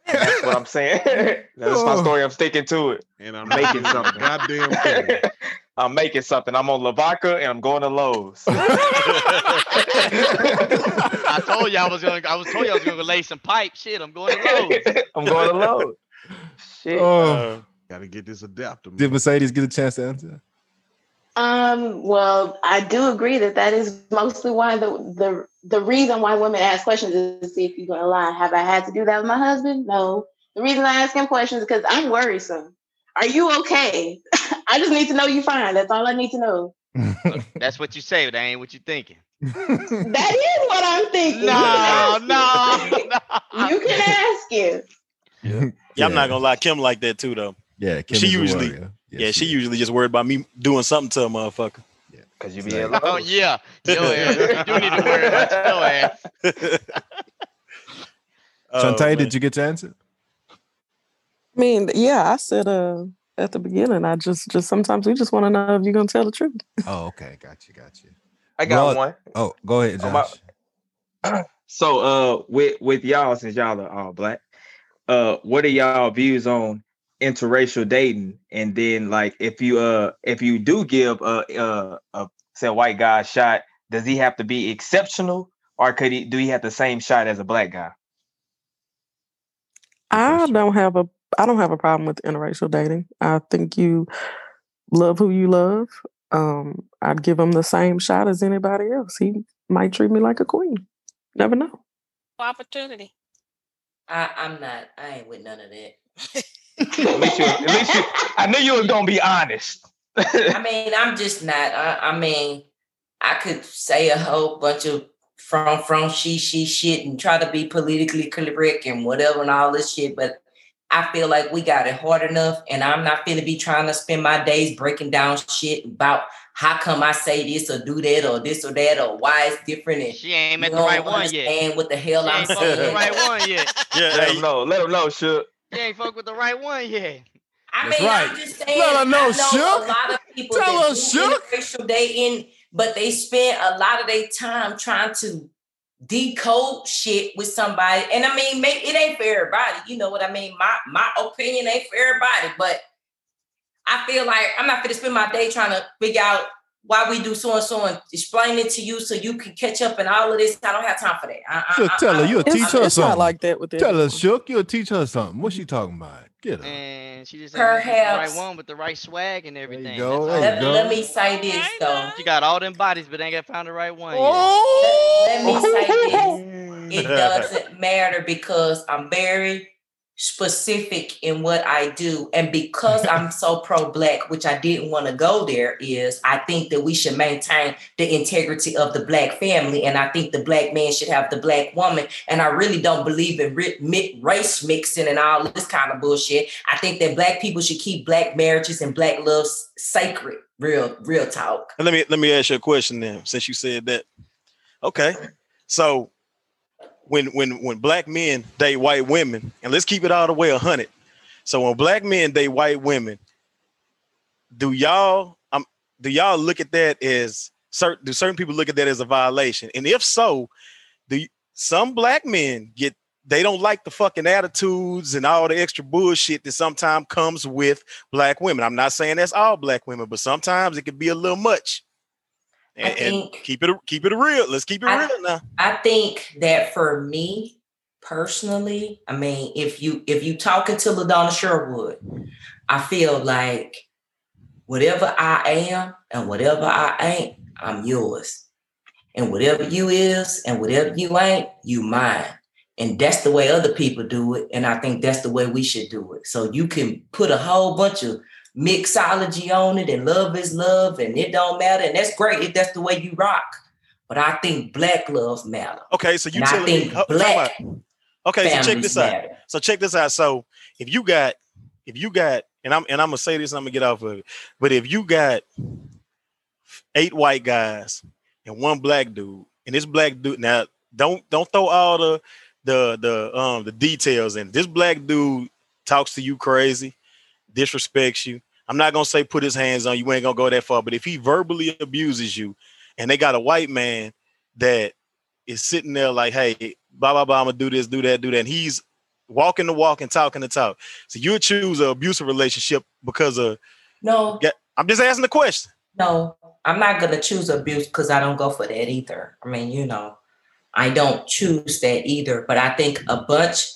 And That's what I'm saying. That's my story. I'm sticking to it. And I'm Making making something. something. Goddamn thing. I'm making something. I'm on Lavaca and I'm going to Lowe's. I told you I was gonna. I was told y'all I was gonna lay some pipe. Shit, I'm going to Lowe's. I'm going to Lowe's. Shit. Oh, Uh, Gotta get this adapter. man. did Mercedes get a chance to answer? Um, well, I do agree that that is mostly why the the the reason why women ask questions is to see if you're gonna lie. Have I had to do that with my husband? No. The reason I ask him questions is because I'm worrisome. Are you okay? I just need to know you're fine. That's all I need to know. That's what you say, but that ain't what you thinking. That is what I'm thinking. No, You no, no. You can ask him. yeah, yeah. I'm not gonna lie, Kim like that too though. Yeah, Kim She usually- warrior. Yeah, she is. usually just worried about me doing something to a motherfucker. Yeah, because you be in Lowe's. Oh yeah, your ass. You do need to worry about your ass. Oh, did you get to answer? I mean, yeah, I said uh at the beginning, I just just sometimes we just want to know if you're gonna tell the truth. Oh, okay, got you, got you. I got Well, one. Oh, go ahead, Oh, my- Josh. So uh with with y'all since y'all are all black, uh what are y'all views on interracial dating? And then like if you uh if you do give a uh a say a white guy a shot, does he have to be exceptional or could he do he have the same shot as a black guy? I don't have a I don't have a problem with interracial dating. I think you love who you love. Um, I'd give him the same shot as anybody else. He might treat me like a queen. Never know. Opportunity. I, I'm not. I ain't with none of that. At least you, at least you I knew you was gonna be honest. I mean, I'm just not. I, I mean, I could say a whole bunch of from from she she shit and try to be politically correct and whatever and all this shit, but I feel like we got it hard enough, and I'm not gonna be trying to spend my days breaking down shit about how come I say this or do that or this or that or why it's different. And She ain't you met the right one yet. And what the hell She I'm ain't fucked with the right one yet. Yeah, Let him know, let him know, shook. She ain't fucked with the right one yet. I That's mean, right. I'm just saying. Let her know, I know Shook. a lot of people Tell that her, do Shook. interracial dating, but they spend a lot of their time trying to decode shit with somebody. And I mean, maybe it ain't for everybody. You know what I mean? My my opinion ain't for everybody, but I feel like I'm not gonna spend my day trying to figure out why we do so and so and explain it to you so you can catch up and all of this. I don't have time for that. I, I- Shook, I- tell her you'll teach her it's not something. like that with Tell her, everyone. Shook, you'll teach her something. What's she talking about? Get her. And she just ain't met the right one with the right swag and There everything. you go. That's all. There let, you let go. me say this though. now. She got all them bodies, but ain't got found the right one yet. Oh, Let me say this. it doesn't matter because I'm very specific in what I do. And because I'm so pro black, which I didn't want to go there, is I think that we should maintain the integrity of the black family. And I think the black man should have the black woman. And I really don't believe in race mixing and all this kind of bullshit. I think that black people should keep black marriages and black love s- sacred. Real, real talk. let me let me ask you a question then, since you said that. Okay, so when when when black men date white women, and let's keep it all the way a hundred. So when black men date white women, do y'all um do y'all look at that as certain? Do certain people look at that as a violation? And if so, do you- some black men get they don't like the fucking attitudes and all the extra bullshit that sometimes comes with black women. I'm not saying that's all black women, but sometimes it can be a little much. I And, and keep it keep it real. Let's keep it I- real now. I think that for me personally, I mean, if you if you talking to LaDonna Sherwood, I feel like whatever I am and whatever I ain't, I'm yours. And whatever you is and whatever you ain't, you mine. And that's the way other people do it. And I think that's the way we should do it. So you can put a whole bunch of mixology on it and love is love and it don't matter. And that's great if that's the way you rock. But I think black love matter. Okay, so you and I telling me think time black. Okay, so check this out. So check this out. So if you got, if you got, and I'm and I'm gonna say this, and I'm gonna get off of it. But if you got eight white guys and one black dude, and this black dude now don't don't throw all the the the um the details in. This black dude talks to you crazy, disrespects you. I'm not gonna say put his hands on you. We ain't gonna go that far. But if he verbally abuses you, and they got a white man that is sitting there like, hey, blah blah blah, I'm gonna do this, do that, do that, and he's walking the walk and talking the talk. So you would choose an abusive relationship because of No, yeah. I'm just asking the question. no, I'm not gonna choose abuse because I don't go for that either. I mean, you know, I don't choose that either. But I think a bunch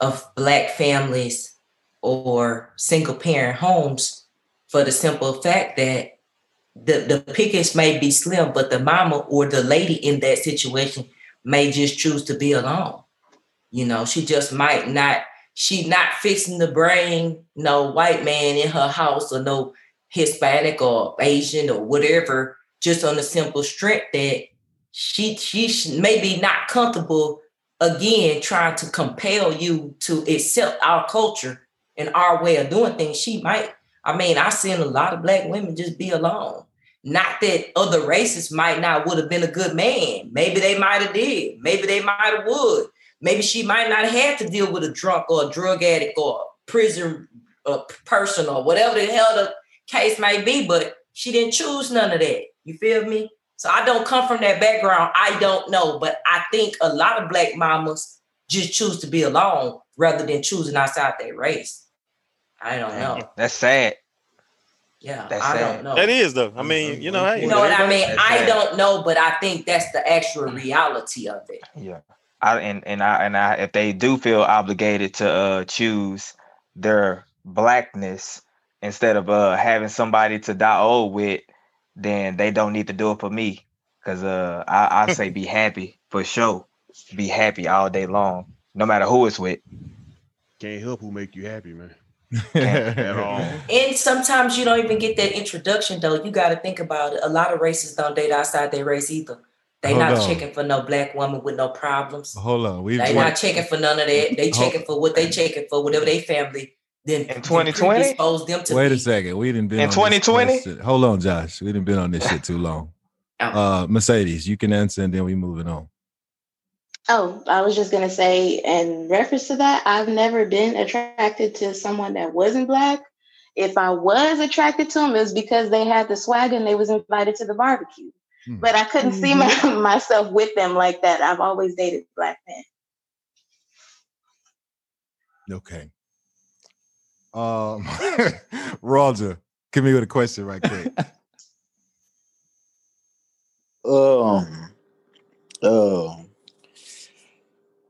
of black families or single parent homes, for the simple fact that the the pickets may be slim, but the mama or the lady in that situation may just choose to be alone. You know, she just might not. She not fixing the brain, no white man in her house or no Hispanic or Asian or whatever, just on the simple strength that she she's maybe not comfortable again trying to compel you to accept our culture and our way of doing things. She might. I mean, I've seen a lot of black women just be alone. Not that other races might not would have been a good man. Maybe they might have did. Maybe they might have would. Maybe she might not have had to deal with a drunk or a drug addict or a prison person or whatever the hell the case may be. But she didn't choose none of that. You feel me? So I don't come from that background. I don't know, but I think a lot of black mamas just choose to be alone rather than choosing outside their race. I don't know. That's sad. Yeah, That's I sad. don't know. That is though. I mean, you know, hey, You know what I mean? That's I sad. don't know, but I think that's the actual reality of it. Yeah. I and and I and I if they do feel obligated to uh choose their blackness instead of uh having somebody to die old with, then they don't need to do it for me. Cause uh I, I say be happy for sure. Be happy all day long, no matter who it's with. Can't help who make you happy, man. Can't- At all. And sometimes you don't even get that introduction though. You got to think about it. A lot of races don't date outside their race either. They Hold not on. checking for no black woman with no problems. Hold on. We They not checking for none of that. They checking for what they checking for, whatever they family then In 2020? them to Wait be. a second. We didn't been In 2020? Hold on, Josh. We didn't been on this shit too long. Uh Mercedes, you can answer and then we moving on. Oh, I was just gonna say, in reference to that, I've never been attracted to someone that wasn't black. If I was attracted to them, it was because they had the swag and they was invited to the barbecue. Hmm. But I couldn't see my, myself with them like that. I've always dated black men. Okay. Um Roger, come here with a question right quick. Um, um,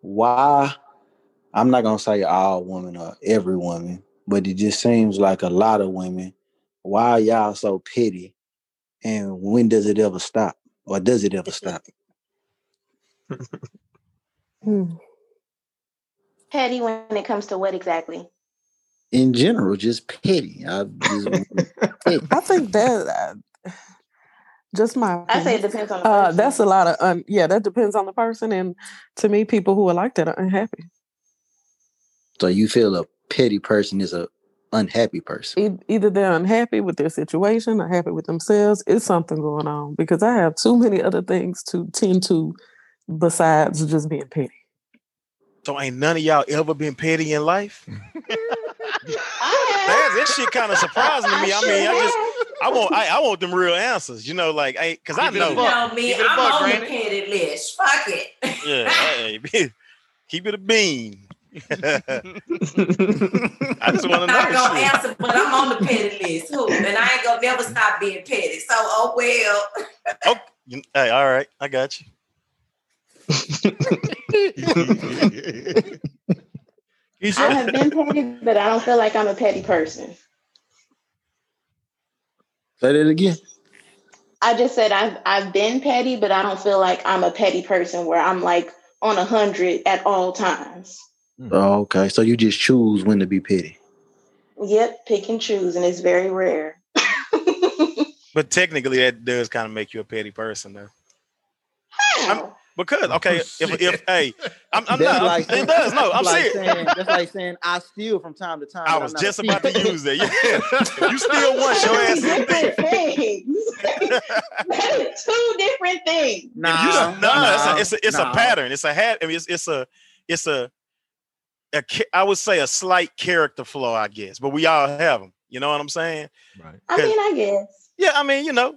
why? I'm not gonna say all women or every woman, but it just seems like a lot of women. Why are y'all so petty? And when does it ever stop? Or does it ever stop? Hmm. Petty when it comes to what exactly? In general, just petty. I just petty. I think that uh, just my. I say it depends on the Uh, that's a lot of un, yeah. That depends on the person, and to me, people who are like that are unhappy. So you feel a petty person is a unhappy person. E- Either they're unhappy with their situation, or happy with themselves. It's something going on because I have too many other things to tend to besides just being petty. So ain't none of y'all ever been petty in life? I That, that shit kind of surprising to me. I mean, I just I want I, I want them real answers. You know, like I because I Keep it a know. You buck. know me, Keep it a I'm buck, on the Granny. petty list. Fuck it. Yeah, hey, keep it a bean. I just want to know. I'm not gonna shit. answer, but I'm on the petty list. Who? And I ain't gonna never stop being petty. So oh well. Oh, you- hey, all right, I got you. Keisha? I have been petty, but I don't feel like I'm a petty person. Say that again. I just said I've I've been petty, but I don't feel like I'm a petty person where I'm like on a hundred at all times. Hmm. Oh, okay. So you just choose when to be petty. Yep, pick and choose, and it's very rare. But technically, that does kind of make you a petty person, though. How? Because oh, okay, if if hey, I'm, I'm not. like it does. No, I'm like serious. saying, that's like saying I steal from time to time. I was not just about to use that. Yeah, you still want your ass. Two different things. Two different things. Nah, You don't- no, no, it's a it's a, it's nah. a pattern. It's a hat. I mean, it's it's a it's a, a ca- I would say a slight character flaw, I guess. But we all have them. You know what I'm saying? Right. I mean, I guess. Yeah, I mean, you know,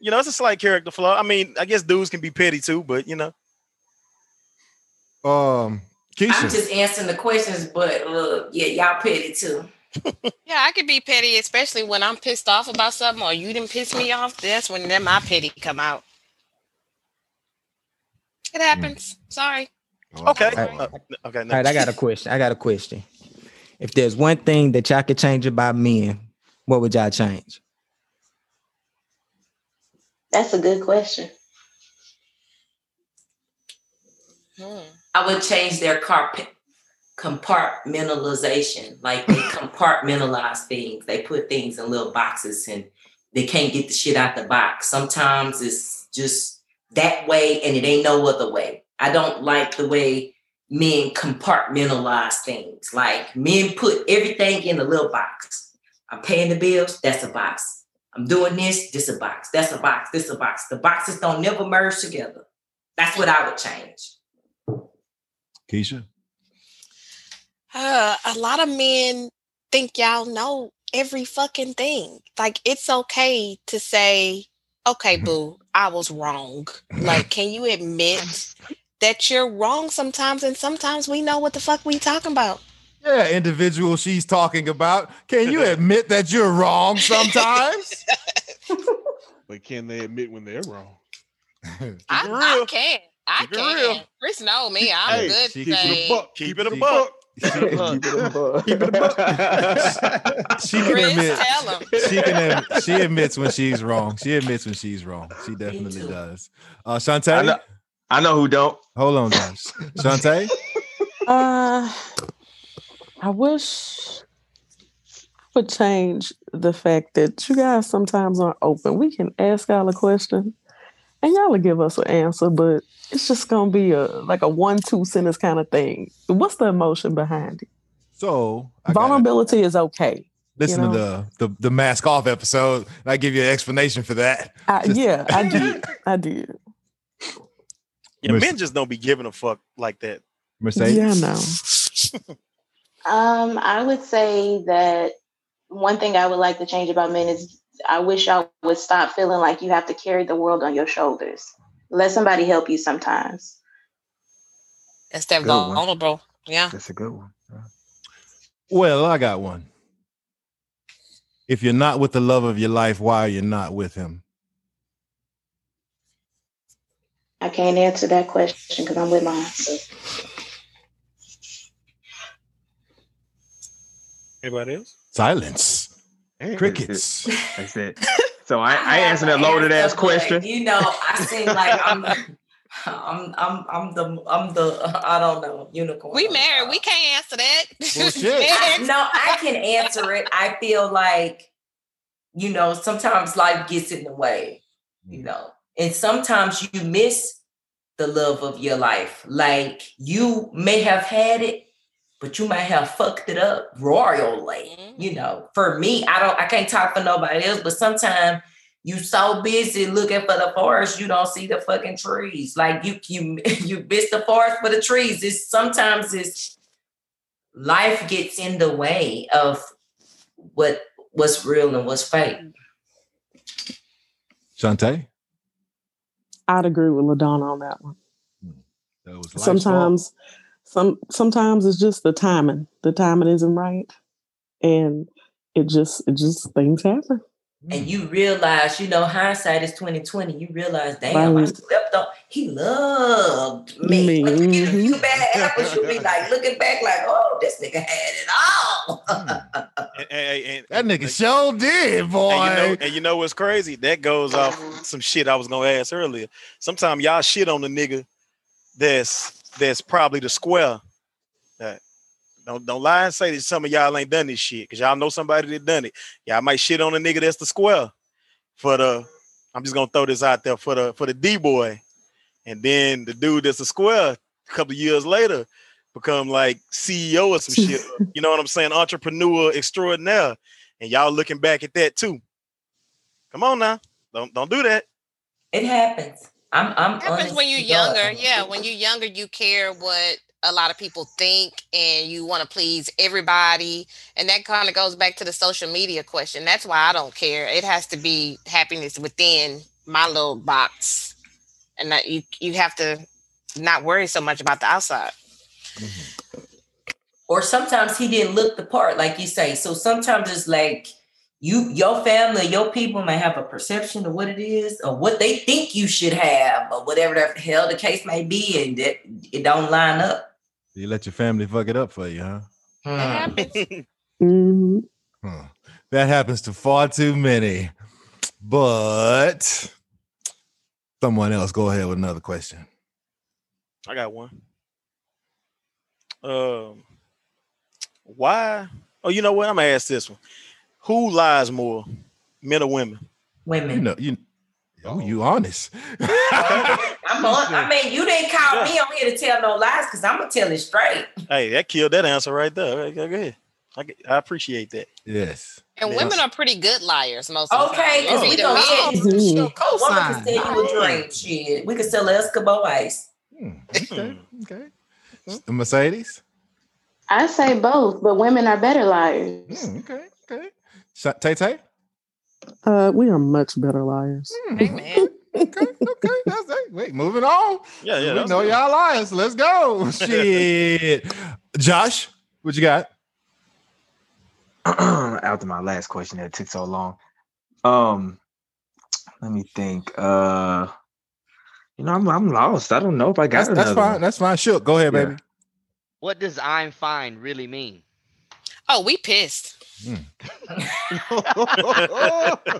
you know, it's a slight character flaw. I mean, I guess dudes can be petty too, but you know, Um, Keisha. I'm just answering the questions, but uh, yeah, y'all petty too. Yeah, I could be petty, especially when I'm pissed off about something or you didn't piss me off. That's when then my petty come out. It happens. Sorry. okay, All right. uh, okay. All right, I got a question. I got a question. If there's one thing that y'all could change about men, what would y'all change? That's a good question. Hmm. I would change their carpet compartmentalization. Like they compartmentalize things. They put things in little boxes and they can't get the shit out the box. Sometimes it's just that way and it ain't no other way. I don't like the way men compartmentalize things. Like men put everything in a little box. I'm paying the bills, that's a box. I'm doing this, this a box. That's a box, this a box. The boxes don't never merge together. That's what I would change. Keisha. Uh, a lot of men think y'all know every fucking thing. Like it's okay to say, "Okay, boo, I was wrong." Like, can you admit that you're wrong sometimes, and sometimes we know what the fuck we talking about? Yeah, individual she's talking about. Can you admit that you're wrong sometimes? But can they admit when they're wrong? I, I can. I can. real. Chris know me. I'm Hey, good. she to Keep it say, a buck. Keep it a Keep buck. Keep it a buck. she can Chris, admit. tell him. She can. Admit, she admits when she's wrong. She admits when she's wrong. She definitely does. Uh, I Shantae, know, I know who don't. hold on, Josh. Shantae, Uh, I wish I would change the fact that you guys sometimes aren't open. We can ask y'all a question, and y'all will give us an answer, but it's just gonna be a like a one-two sentence kind of thing. What's the emotion behind it? so I gotta Vulnerability is okay. listen you to the, the the mask off episode. I give you an explanation for that. I, Just- yeah, I did. I did. Yeah, Merce- men just don't be giving a fuck like that. Mercedes. Yeah, I know. Um, I would say that one thing I would like to change about men is I wish y'all would stop feeling like you have to carry the world on your shoulders. Let somebody help you sometimes. That's that Good one. vulnerable. Yeah. That's a good one. Well, I got one. If you're not with the love of your life, why are you not with him? I can't answer that question because I'm with mine. So. Anybody else? Silence. Hey, Crickets. That's it. So I, I answered that loaded ass question. You know, I seem like I'm, I'm, I'm, I'm the, I'm the, I don't know, unicorn. We on married. We can't answer that. Bullshit. I- no, I can answer it. I feel like, you know, sometimes life gets in the way, you mm. know, and sometimes you miss the love of your life. Like you may have had it, but you might have fucked it up royally. You mm-hmm. know, for me, I don't, I can't talk for nobody else, but sometimes you so busy looking for the forest, you don't see the fucking trees. Like you, you, you miss the forest for the trees. It's sometimes it's life gets in the way of what what's real and what's fake. Shantae? I'd agree with LaDonna on that one. Hmm. That was life's fault. Sometimes some sometimes it's just the timing the timing isn't right and it just it just things happen And you realize, you know, hindsight is 2020. You realize, damn, I Right. slept on. He loved me. Me, When you get a mhm. few bad apples, you be like looking back, like, oh, this nigga had it all. And, and- and- That nigga sure did, boy. And you, know, and you know what's crazy? That goes off some shit I was gonna ask earlier. Sometimes y'all shit on the nigga that's that's probably the square. That don't don't lie and say that some of y'all ain't done this shit because y'all know somebody that done it. Y'all might shit on a nigga that's the square. For the I'm just gonna throw this out there for the for the D boy. and then the dude that's a square a couple of years later become like CEO or some shit. you know what I'm saying? Entrepreneur extraordinaire. And y'all looking back at that too. Come on now. Don't don't do that. It happens. I'm I'm It happens when you're younger. Yeah, when you're younger, you care what a lot of people think and you want to please everybody. And that kind of goes back to the social media question. That's why I don't care. It has to be happiness within my little box. And that you you have to not worry so much about the outside. or sometimes he didn't look the part, like you say. So sometimes it's like you, your family, your people may have a perception of what it is or what they think you should have, or whatever the hell the case may be, and that it don't line up. You let your family fuck it up for you, huh? It happens. Mhm. Huh. That happens to far too many. But someone else, go ahead with another question. I got one. Um, why? Oh, you know what? I'm gonna ask this one. Who lies more, men or women? Women. You know, you oh, you honest. I'm on, I mean, you didn't call me on here to tell no lies because I'm gonna tell it straight. Hey, that killed that answer right there. Okay, go ahead. I, I appreciate that. yes. And Yes. women are pretty good liars most of the Okay, time. because we don't men- get Mhm. A woman can sell you a dream. Shit, we can sell Escobar ice. Hmm, Okay. okay. Mercedes. I say both, but women are better liars. Hmm, okay. Okay. Sha- Tay Tay. Uh, we are much better liars. Hey, man. Okay. Okay. That's that. Wait. Moving on. Yeah, yeah. we know good. y'all liars. Let's go. Shit. Josh, what you got? after my last question that took so long. Um, let me think. Uh, you know, I'm I'm lost. I don't know if I got That's, that's fine. one. That's fine. Shook. Go ahead, Yeah. baby. What does I'm fine really mean? Oh, we pissed.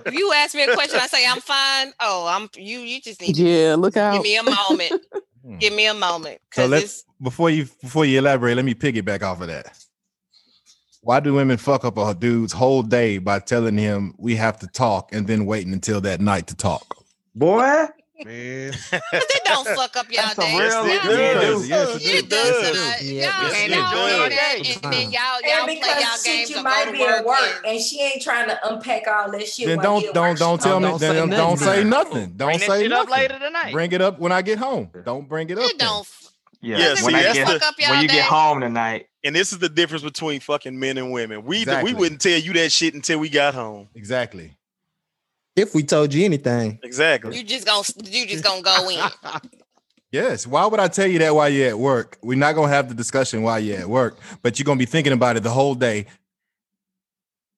If you ask me a question, I say I'm fine. Oh, I'm you. You just need to Yeah, look give me a moment. Hmm. give me a moment. So let's before you before you elaborate, let me piggyback off of that. Why do women fuck up a dude's whole day by telling him we have to talk and then waiting until that night to talk? Boy, Man, Cause it don't fuck up y'all That's a day. real- Yes, it Yes, does. yes, it It does. does does. Yeah, Y'all yes, can't it all does. do that, and then y'all y'all play y'all games you might be at work. work and- and she ain't trying to unpack all that shit. Then don't you don't don't tell me. don't Then say don't, nothing say nothing. Don't Bring that say shit up nothing. later tonight. Bring it up when I get home. Don't bring it up. It don't. yeah. Yeah, when see, I get the- fuck up y'all when you day. get home tonight, And this is the difference between fucking men and women. We Exactly. we wouldn't tell you that shit until we got home. Exactly. If we told you anything, Exactly. You just gonna you just gonna go in. Yes. Why would I tell you that while you're at work? We're not gonna have the discussion while you're at work, but you're gonna be thinking about it the whole day.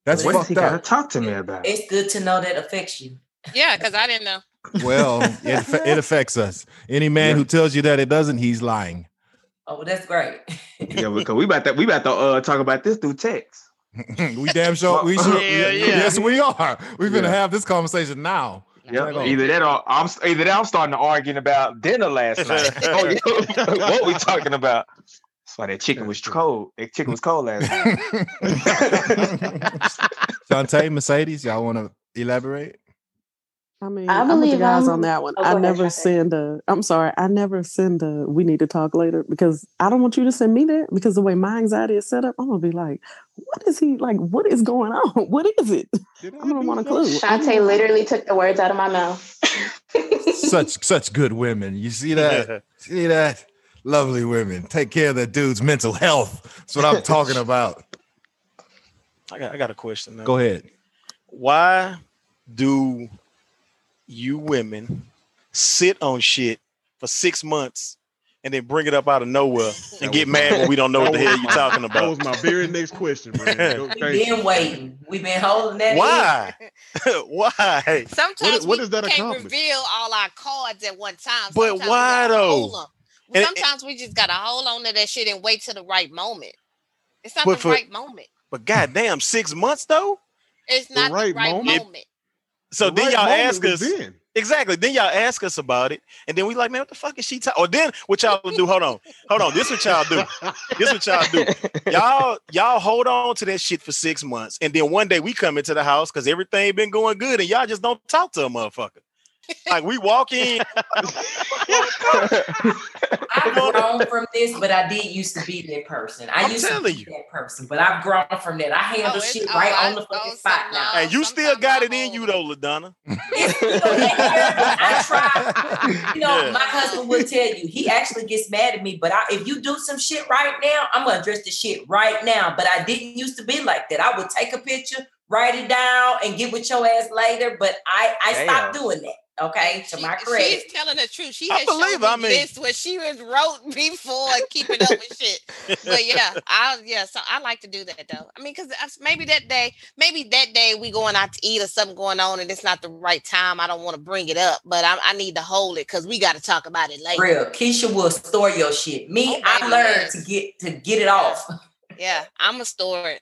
That's what does he fucked gotta up. talk to me about? It's good to know that affects you. Yeah, because I didn't know. Well, it, it affects us. Any man Yeah. who tells you that it doesn't, he's lying. Oh, well, that's great. yeah, because we about that we about to uh talk about this through text. we damn sure we sure Yeah, yeah. yes we are. We're gonna Yeah. have this conversation now. Yeah, Right either that or I'm either that I'm starting to arguing about dinner last night. Oh, yeah. what we talking about? That's why that chicken was cold. That chicken was cold last night. Shantae, Mercedes, y'all want to elaborate? I mean, I I am with the believe guys I'm- on that one. Oh, I go ahead, never send a. I'm sorry. I never send a. We need to talk later because I don't want you to send me that because the way my anxiety is set up, I'm gonna be like, what is he like? What is going on? What is it? I'm gonna want a clue. Shantae literally took the words out of my mouth. Such such good women. You see that? see that? Lovely women. Take care of that dude's mental health. That's what I'm talking about. I got I got a question now. Go ahead. Why do you women sit on shit for six months and then bring it up out of nowhere and get mad when we don't know what the hell you're talking about. That was my very next question, man. We've been waiting. We've been holding that. in. Why? Why? Sometimes what we does that can't accomplish? reveal all our cards at one time. But Sometimes we why, though? And- Sometimes we just gotta hold on to that shit and wait till the right moment. It's not the for- right moment. But goddamn, six months though. It's not the right right, moment? moment. So The then right y'all ask us then. exactly. Then y'all ask us about it, and then we like, man, what the fuck is she talking? Or then what y'all do? Hold on, hold on. This what y'all do. This what y'all do. Y'all y'all hold on to that shit for six months, and then one day we come into the house because everything been going good, and y'all just don't talk to a motherfucker. Like we walk in, I've grown from this, but I did used to be that person. I I'm used to telling be you. that person, but I've grown from that. I handle Oh, shit oh, right I- on the fucking oh, spot now. no. and you still got I it in you though, LaDonna. I try. You know, Yeah. my husband will tell you he actually gets mad at me. But I, if you do some shit right now, I'm gonna address the shit right now. But I didn't used to be like that. I would take a picture, write it down, and get with your ass later. But I, I stopped doing that. Okay, to She- my credit. She's telling the truth. She I has believe, shown me I mean- this what she was wrote before keeping up with shit. But yeah, I yeah, so I like to do that though. I mean, because maybe that day, maybe that day we going out to eat or something going on, and it's not the right time. I don't want to bring it up, but I, I need to hold it because we got to talk about it later. Real, Keisha will store your shit. Me, Oh, I baby, learned yes. to get to get it off. Yeah, I'm gonna store it.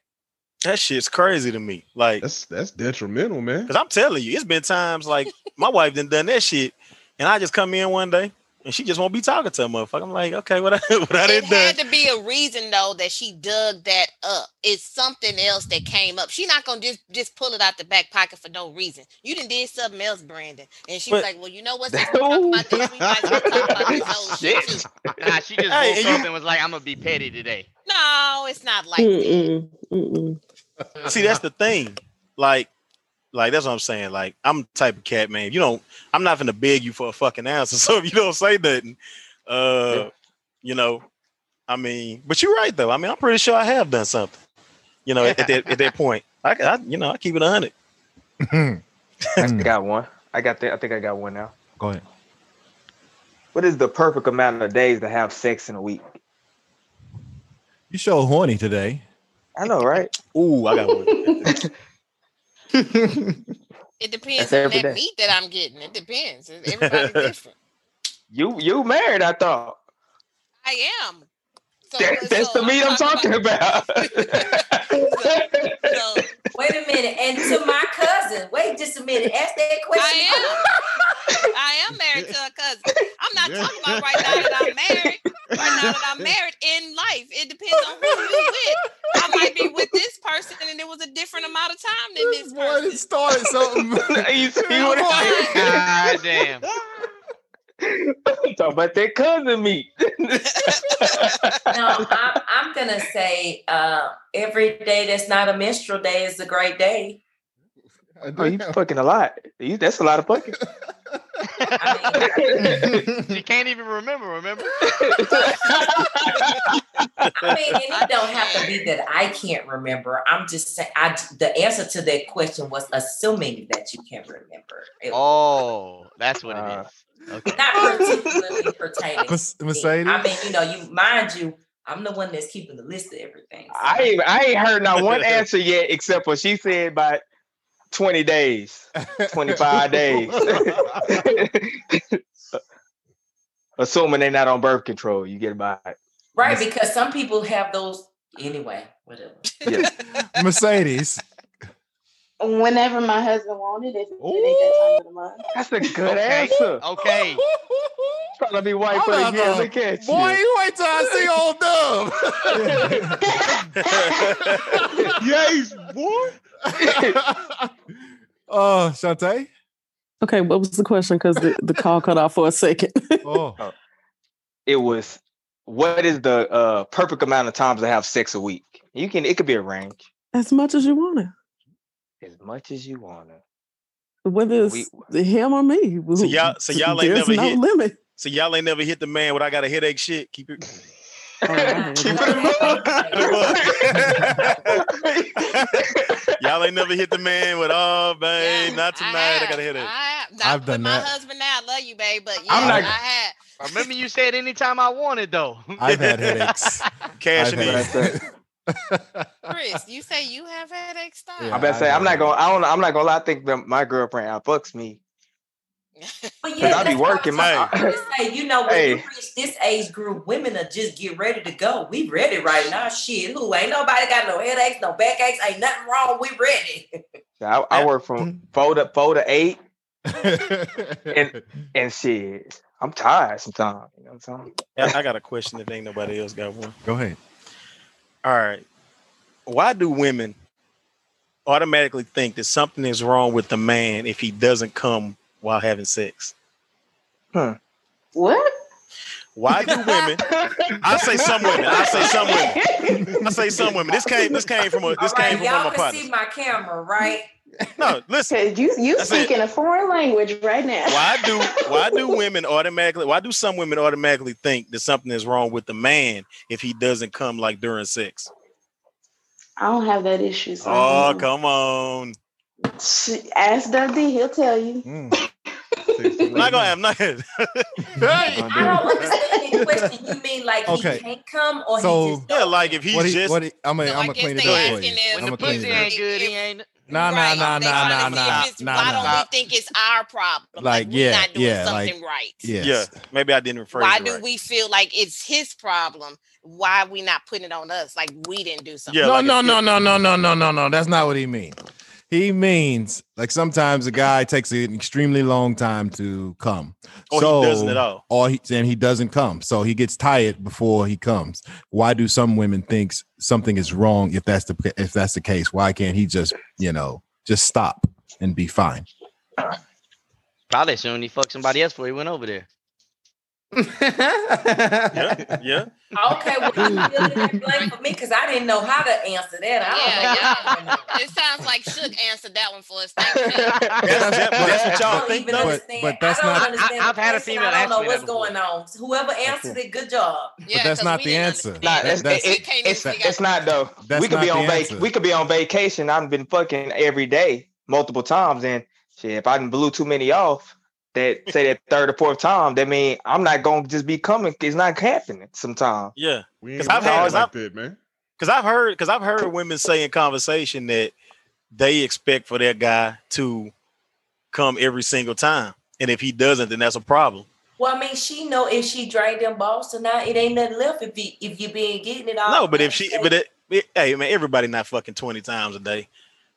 That shit's crazy to me. Like, That's that's detrimental, man. cause I'm telling you, it's been times like my wife done done that shit, and I just come in one day and she just won't be talking to a motherfucker. I'm like, okay, what I what I It did done? had to be a reason though that she dug that up. It's something else that came up. She not gonna just just pull it out the back pocket for no reason. You didn't did something else, Brandon. And she was like, Well, you know what? Since we talking about this, we might as well talk about this whole shit too. Nah, she just Hey, woke and up you- and was like, "I'm gonna be petty today." No, it's not like that. Mm-mm, mm-mm. See, that's the thing. Like, like that's what I'm saying. Like, I'm the type of cat, man. You don't. I'm not gonna beg you for a fucking answer. So if you don't say nothing, uh, you know, I mean, but you're right though. I mean, I'm pretty sure I have done something. You know, at, at that at that point, I, I you know, I keep it on it. I got one. I got the, I think I got one now. Go ahead. What is the perfect amount of days to have sex in a week? You show horny today. I know, right? Ooh, I got one. It depends on that day. meat that I'm getting. It depends. Everybody's different. You you married? I thought. I am. So, That, that's so the meat I'm talking about. so Wait a minute, and to my cousin. Wait just a minute. Ask that question. I am. I am married to a cousin. I'm not talking about right now that I'm married. Right now that I'm married in life. It depends on who you with. I might be with this person and it was a different amount of time than this Boy, it person. started something. you see what I God damn. Talk about that cousin meat. No, I'm, I'm gonna say uh, every day that's not a menstrual day is a great day. oh, you fucking a lot. You, that's a lot of fucking. She can't even remember. Remember? I mean, and it don't have to be that I can't remember. I'm just saying. I the answer to that question was assuming that you can remember. It- Oh, that's what it Uh, is. Okay. not particularly pertaining. Merce- to me. Mercedes? I mean, you know, you mind you, I'm the one that's keeping the list of everything. so- I ain't, I ain't heard not one answer yet, except for she said about 20 days, 25 days. Assuming they're not on birth control, you get by it. right, because some people have those anyway. Whatever. Yeah. Mercedes. Whenever my husband wanted it, it that time of the month. That's a good Okay. answer. Okay. Trying to be white I'm for the not year. gonna- Look at Boy, you. you wait till I see old Dub. Yes, boy. uh, Shantae. Okay, what was the question? Because the, the call cut off for a second. Oh, It was what is the uh, perfect amount of times to have sex a week? You can it could be a range. as much as you want to, As much as you wanna. whether it's We- him or me. So y'all- so y'all ain't never no hit- limit. So y'all ain't never hit the man with I got a headache shit. Keep it. Oh, Keep it. it y'all ain't never hit the man with oh babe, Yeah, not tonight. I, have. got a headache. I have. Not I've with done my that. husband now. I love you, babe. But yeah, I'm I not- have. Remember you said anytime I wanted though. I've had headaches. Cash I've in. Chris, you say you have headaches. Stop. Yeah. I better say I'm not gonna I don't I'm not gonna lie, I think that my girlfriend outfucks me. But Cause I be that's what I'm working my- trying to say. You know, when Hey. you reach this age group, women are just get ready to go. We ready right now. Shit, who ain't nobody got no headaches, no backaches, ain't nothing wrong. We ready. I, I work from mm-hmm. four to four to eight and and shit. I'm tired sometimes. You know what I'm saying? I, I got a question if ain't nobody else got one. Go ahead. All right. Why do women automatically think that something is wrong with the man if he doesn't come while having sex? Huh. What? Why do women? I say some women. I say some women. I say some women. This came. This came from a. This All came right, from y'all one of my can see my camera, right? No, listen. You you That's it. speaking a foreign language right now. Why do why do women automatically? Why do some women automatically think that something is wrong with the man if he doesn't come like during sex? I don't have that issue. So Oh, come on! Ask Dundee, he'll tell you. Hmm. I'm not gonna. I'm not. I don't understand the question. You mean like Okay. he can't come or So- he just yeah, like if he's What he, just what he, I'm gonna, No, I'm gonna clean it up for you. if I'm the Pussy ain't good. He ain't. Nah, nah, Right. nah, They nah, nah, nah, nah, Why don't nah. we think it's our problem? Like, Like, we're yeah, not doing yeah, something like- right. Yes. Yeah, maybe I didn't rephrase Why do right. we feel like it's his problem? Why we not putting it on us? Like we didn't do something. Yeah, no, like no, no, no, no, no, no, no, no. That's not what he means. He means like sometimes a guy takes an extremely long time to come. Or he doesn't at all. Or he and he doesn't come. So he gets tired before he comes. Why do some women think something is wrong if that's the if that's the case? Why can't he just, you know, just stop and be fine? Probably soon he fucked somebody else before he went over there. Yeah, yeah. Okay, well, you feeling that blame for me because I didn't know how to answer that. I don't know. It sounds like Shook answered that one for us. Thank you. That's, that- that's what I y'all don't think, though. understand. but that's I don't not- understand I- I've had a question. female I don't know what's going on. Whoever answered it, good job. Yeah, but that's not the didn't answer. Nah, it's, That's- it- We can't it's, it's not though. That's we could be on vac- we could be on vacation. I've been fucking every day, multiple times, and shit, if I didn't blew too many off, that say that third or fourth time, that mean I'm not gonna just be coming. It's not happening sometimes. Yeah, We 'Cause ain't I've had- hard 'cause like I've- that, man. because I've heard because I've heard women say in conversation that they expect for their guy to come every single time, and if he doesn't, then that's a problem. Well, I mean, she know if she drained them balls tonight, it ain't nothing left if you if you been getting it all. No, but if she, but it, it- hey man, everybody not fucking twenty times a day.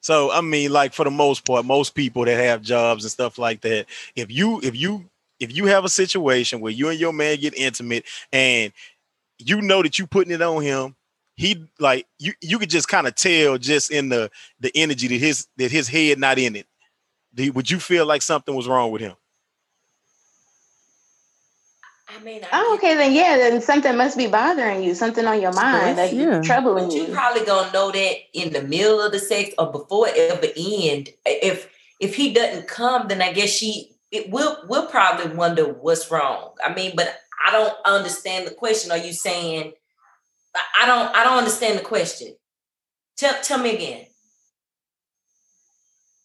So I mean, like for the most part, most people that have jobs and stuff like that, if you if you if you have a situation where you and your man get intimate and you know that you putting it on him, he like you you could just kind of tell just in the the energy that his that his head not in it. Would you feel like something was wrong with him? I mean, I Oh, okay, then yeah, then something must be bothering you, something on your mind that yeah. troubling But you you. probably gonna know that in the middle of the sex or before it ever end. If if he doesn't come, then I guess she it will will probably wonder what's wrong. I mean, but I don't understand the question. Are you saying I- I don't I don't understand the question. Tell tell me again.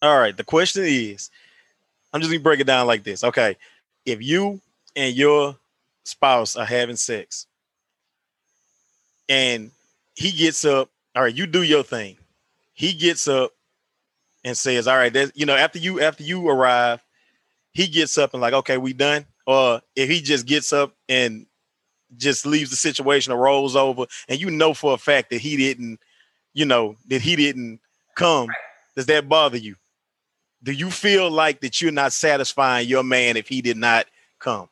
All right. The question is, I'm just gonna break it down like this. Okay. If you and your spouse are having sex and he gets up, all right, you do your thing. He gets up and says, All right, that's you know, after you after you arrive, he gets up and like, okay, we done. Or if he just gets up and just leaves the situation or rolls over, and you know for a fact that he didn't, you know, that he didn't come, does that bother you? Do you feel like that you're not satisfying your man if he did not come?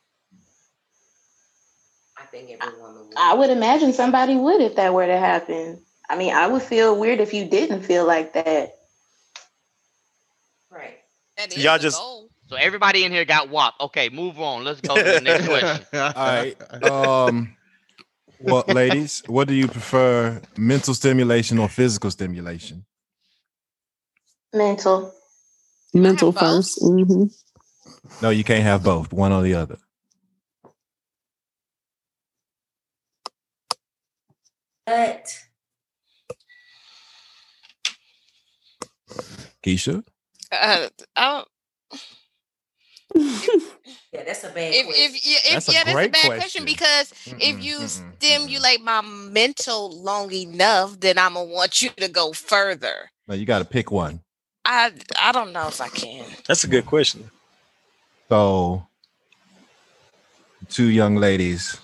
I think everyone will. I would imagine somebody would if that were to happen. I mean, I would feel weird if you didn't feel like that. right. That So y'all just- goal. So everybody in here got WAP. Okay, move on. Let's go to the next question. All right. Um well, ladies, what do you prefer? Mental stimulation or physical stimulation? Mental. Mental both. first. hmm No, you can't have both, one or the other. But Keisha? Uh, I don't, yeah, that's a bad if question. if yeah, if, That's a that's a bad question. question, because if Mm-mm, you mm-mm, stimulate my mental long enough, then I'm gonna want you to go further. No, you got to pick one. I I don't know if I can. That's a good question. So, two young ladies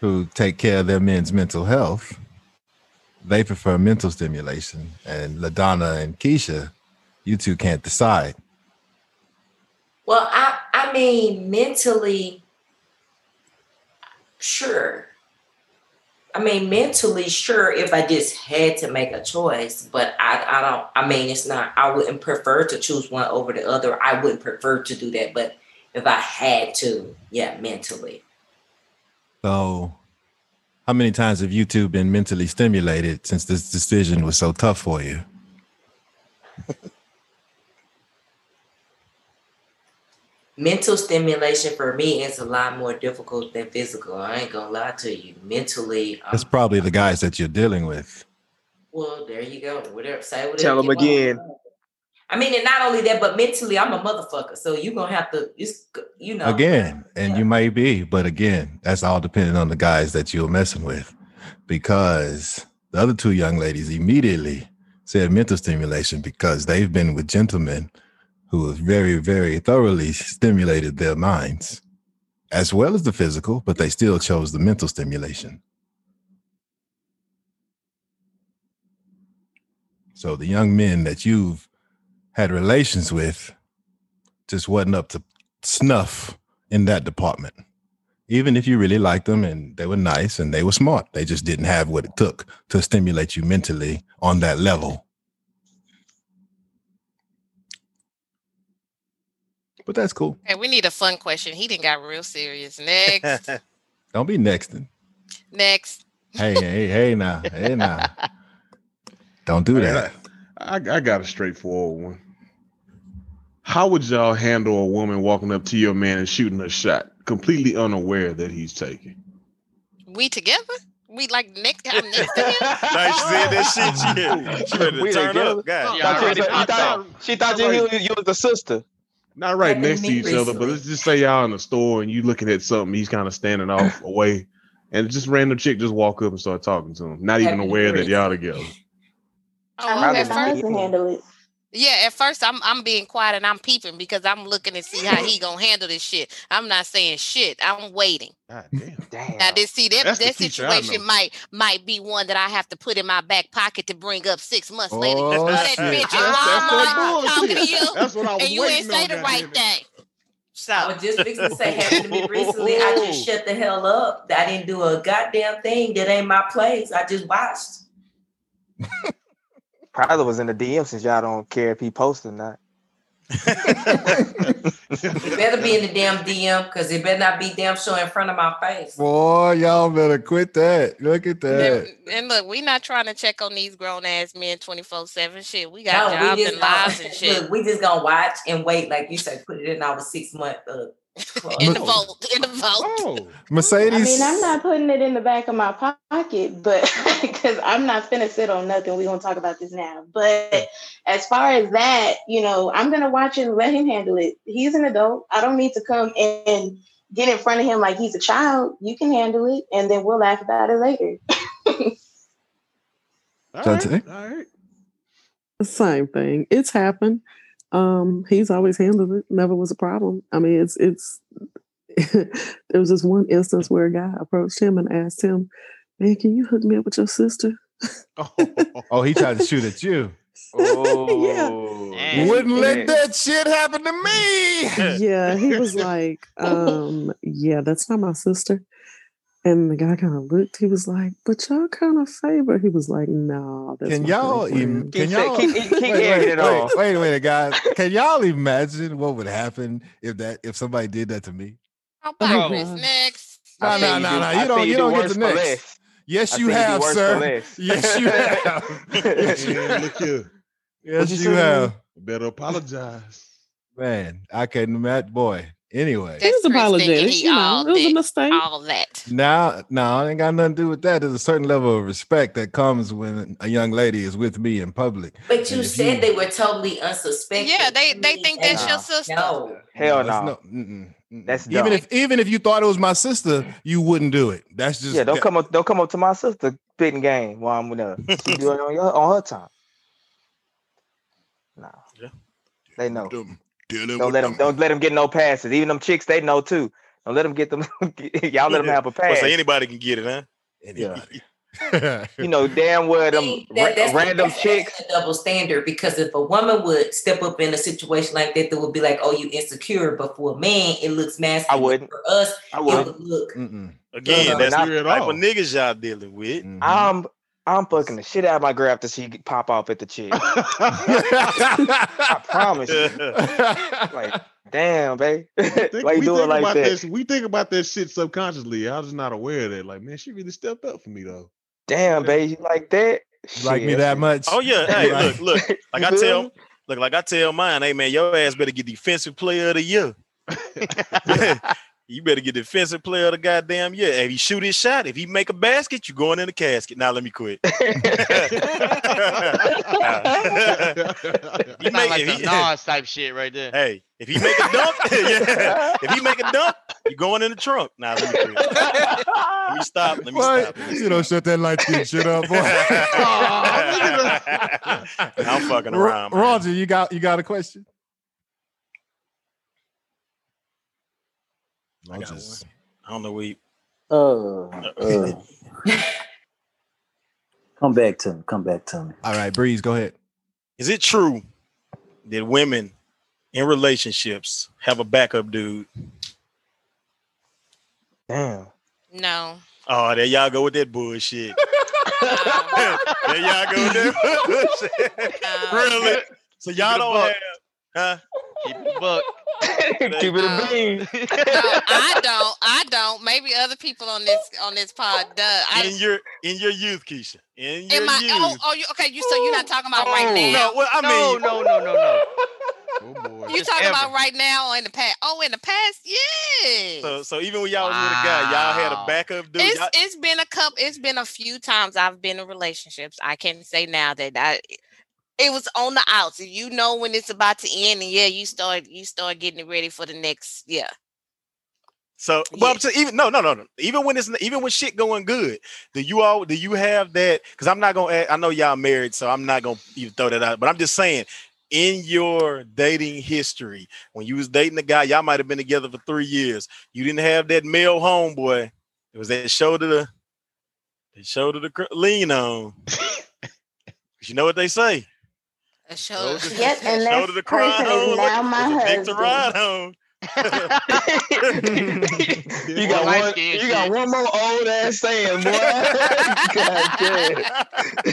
who take care of their men's mental health, they prefer mental stimulation. And LaDonna and Keisha, you two can't decide. Well, I I mean mentally, sure. I mean, mentally, sure, if I just had to make a choice, but I, I don't, I mean, it's not, I wouldn't prefer to choose one over the other. I wouldn't prefer to do that. But if I had to, yeah, mentally. So, how many times have you two been mentally stimulated since this decision was so tough for you? Mental stimulation for me is a lot more difficult than physical. I ain't gonna lie to you. Mentally, I'm probably the guys that you're dealing with. Well, there you go. Whatever. Say whatever. Tell 'em you want. I mean, and not only that, but mentally, I'm a motherfucker. So you're gonna have to, it's, you know. Again, and you may be, but again, that's all depending on the guys that you're messing with. Because the other two young ladies immediately said mental stimulation because they've been with gentlemen who have very, very thoroughly stimulated their minds, as well as the physical, but they still chose the mental stimulation. So the young men that you've had relations with just wasn't up to snuff in that department. Even if you really liked them and they were nice and they were smart, they just didn't have what it took to stimulate you mentally on that level. But that's cool. Hey, we need a fun question. He didn't got real serious. Next, Don't be nexting. next. Hey, hey, hey now. Hey now. Don't do that. I, I got a straightforward one. How would y'all handle a woman walking up to your man and shooting a shot, completely unaware that he's taking? We together? We like next time next to him? Like she said that shit. She, she ready to We turn together? up. God, She thought you was she thought- she thought you, you, you was the sister. Not right Happened to next to me each other, but let's just say y'all in the store and you looking at something, he's kind of standing off away, and just random chick just walk up and start talking to him, not even Happened to me aware that y'all together. Oh, I'm at first, husband handle it. yeah, at first I'm I'm being quiet and I'm peeping because I'm looking to see how he gonna handle this shit. I'm not saying shit. I'm waiting. Damn. damn. Now this see that That's that situation might might be one that I have to put in my back pocket to bring up six months later. You Oh, saw that bitch at That's- that's that talking to you, That's what I was and you ain't say on, the right thing. So I was just fixing to say, happened to me recently. I just oh. shut the hell up. I didn't do a goddamn thing. That ain't my place. I just watched. Probably was in the DM since y'all don't care if he posts or not. It better be in the damn DM because it better not be damn show in front of my face. Boy, y'all better quit that. Look at that. and, and look, we're not trying to check on these grown ass men 24 7 shit. We got No, jobs we just and lives and shit. look, we just gonna watch and wait, like you said, put it in our six month uh, in the vault. In the vault. Oh. Mercedes. I mean, I'm not putting it in the back of my pocket, but because I'm not finna sit on nothing. We're gonna talk about this now. But as far as that, you know, I'm gonna watch it and let him handle it. He's an adult. I don't need to come and get in front of him like he's a child. You can handle it, and then we'll laugh about it later. Shantae? All right. Same thing. It's happened. Um, he's always handled it. Never was a problem. I mean, it's it's. there was this one instance where a guy approached him and asked him, "Man, can you hook me up with your sister?" Oh, he tried to shoot at you. Oh, Yeah. Wouldn't let that shit happen to me. yeah, he was like, um, "Yeah, that's not my sister." And the guy kind of looked. He was like, "But y'all kind of favor." He was like, "No, that's Can y'all girlfriend." even? Keep Can say- y'all? keep- keep wait, wait, it wait, off. wait a minute, guys. Can y'all imagine what would happen if that if somebody did that to me? How Oh, about this next? No, no, no, no. You don't. You do don't get the next. Yes, you have, sir. Yes, you have. Yes, you have. Yes, you you have. Better apologize. Man, I couldn't imagine. Boy. Anyway, He was That's Chris apologetic. he You know, all it was a that. mistake. All that. now, now, it ain't got nothing to do with that. There's a certain level of respect that comes when a young lady is with me in public. But you said you- they were totally unsuspecting. Yeah, they they think that's hey, your Nah. sister. No. Hell it's no. mm-mm. That's even if even if you thought it was my sister, you wouldn't do it. That's just Yeah, don't come up. Don't come up to my sister spitting game while I'm with her. She do it on your on her time. Nah, Yeah. they know. Them, dealing Don't with let them. Don't let them get no passes. Even them chicks, they know too. Don't let them get them. y'all let them have a Well, pass. anybody can get it, huh? Yeah. you know damn well them That- that's ra- random that's chicks. a double standard because if a woman would step up in a situation like that, that would be like, "Oh, you insecure," but for a man, it looks masculine. I wouldn't. For us, I wouldn't. would look. Mm-mm. Again, No, no, that's not the at type all. of niggas y'all dealing with. Mhm. I'm I'm fucking the shit out of my girl after she pop off at the chick. I promise. You. Like, damn, babe. Think- Why you we think like about that? This, we think about that shit subconsciously. I was just not aware of that. Like, man, she really stepped up for me though. Damn, babe, you like that? You like me that much? Oh yeah, hey, Right. look, look. Like I feel tell, look, like I tell mine, hey man, your ass better get defensive player of the year. You better get defensive player of the goddamn year. If he shoot his shot, if he make a basket, you going in the casket. Now let me quit. You He make- like if the he- Nas type shit right there. Hey, if he make a dunk, yeah. If he make a dunk, you going in the trunk. Now let me quit. Let me stop. Let me What? stop. Let me You don't shut that light skin shit up, boy. I'm fucking around. man. Roger, you got you got a question? I got Rogers. I don't know where you, Uh, uh. come back to me. Come back to me. All right, Breeze, go ahead. Is it true that women in relationships have a backup dude? Damn. No. Oh, there y'all go with that bullshit. No. there y'all go with that bullshit. no. really? So y'all don't buck. have, huh? Keep it a buck. Keep it a bean. No, I don't. I don't. Maybe other people on this on this pod does. I, In your in your youth, Keisha. In your in my oh, youth. oh, oh you okay? You so you're not talking about right Oh. now. no, well, I No, mean, no, no, no, no. Oh boy. You talking ever. about right now or in the past? Oh, in the past, yes. so so even when y'all was with a guy, y'all had a backup dude. it's it's been a couple. It's been a few times I've been in relationships. I can say now that I it was on the outs. You know when it's about to end, and yeah, you start you start getting ready for the next. Yeah, So, well, I'm even no, no, no, no. Even when it's even when shit going good, do you all do you have that? Because I'm not gonna. add- I know y'all married, so I'm not gonna even throw that out. But I'm just saying, in your dating history, when you was dating a guy, y'all might have been together for three years. You didn't have that male homeboy. It was that shoulder to, that shoulder to cr- lean on. 'Cause you know what they say. A show. Shoulder, Yep, and that shoulder to cry person is on. now my it's a to husband. ride on. you got light one. You got one more old ass saying, boy. God.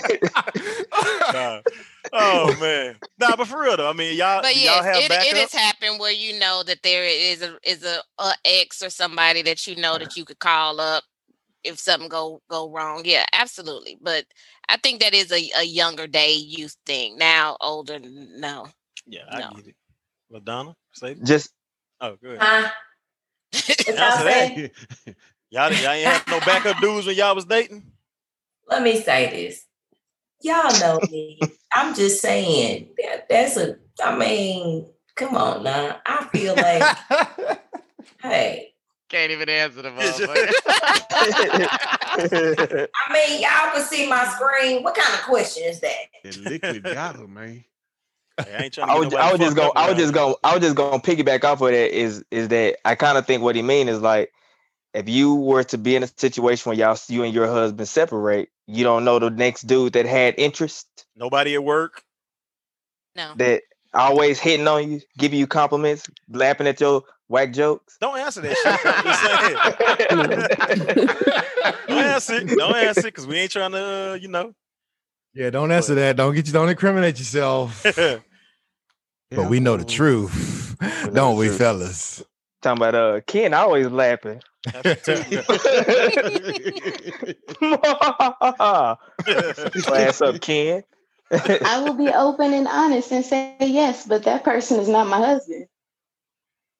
Nah. Oh man, nah, but for real though, I mean, y'all, But do y'all yes, have it, backup? it has happened where you know that there is a is a, a ex or somebody that you know that you could call up if something go go wrong. Yeah, absolutely. But I think that is a, a younger day youth thing. Now older, no. Yeah, I No. get it. LaDonna, say Just oh good. Huh? What y'all Answer that. Y'all, y'all ain't have no backup dudes when y'all was dating. Let me say this. Y'all know me. I'm just saying that that's a. I mean, come on now. I feel like, hey, Can't even answer the It's just- motherfucker. I mean, y'all can see my screen. What kind of question is that? That liquid got her, man. Hey, I ain't trying I get was, I was just fucked going. I was around just going. I was just going to piggyback off of that. Is is that I kind of think what he mean is like, if you were to be in a situation where y'all, you and your husband separate, you don't know the next dude that had interest Nobody at work. No. that always hitting on you, giving you compliments, laughing at your whack jokes. Don't answer that shit. I'm. Don't answer it. Don't answer it because we ain't trying to, uh, you know. Yeah, don't answer that. Don't get you. Don't incriminate yourself. yeah, But we know the truth, know don't the we, truth. fellas? Talking about uh Ken always laughing. Ass up, Ken. I will be open and honest and say yes, but that person is not my husband.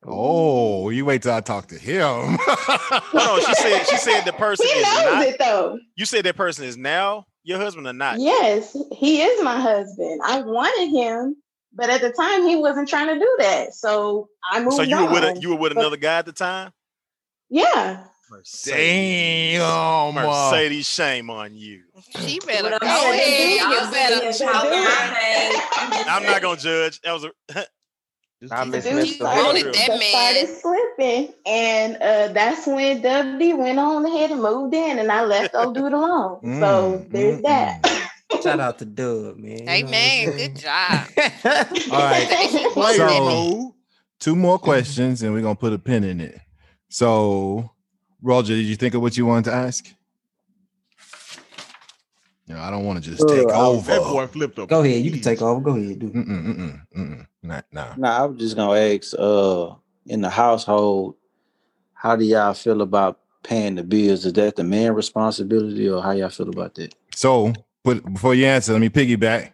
Oh, you wait till I talk to him. no, she said she said the person He is knows not. it though. You said that person is now your husband or not? Yes, he is my husband. I wanted him, but at the time he wasn't trying to do that. So I moved So you were with a, you were with But- another guy at the time? yeah. Mercedes. Damn. Mercedes, shame on you. She better I'm go ahead. y'all You sitting better here go talking ahead. my name. I'm not gonna judge. That was a I keep miss it Dude Mr. wanted started, that that started man. slipping, and uh, that's when W went on ahead and moved in, and I left old dude alone. so Mm, there's mm, that. Shout out to Dub, man. Hey man, good job. All right. Player So- Two more questions, and we're gonna put a pin in it. So, Roger, did you think of what you wanted to ask? No, I don't want to just Uh, take I- over. That boy flipped up. Go ahead, you can take over. Go ahead, dude. Mm-mm, mm-mm, mm-mm. Not, nah. Nah, I was just gonna ask, uh, in the household, how do y'all feel about paying the bills? Is that the man responsibility or how y'all feel about that? So, but before you answer, let me piggyback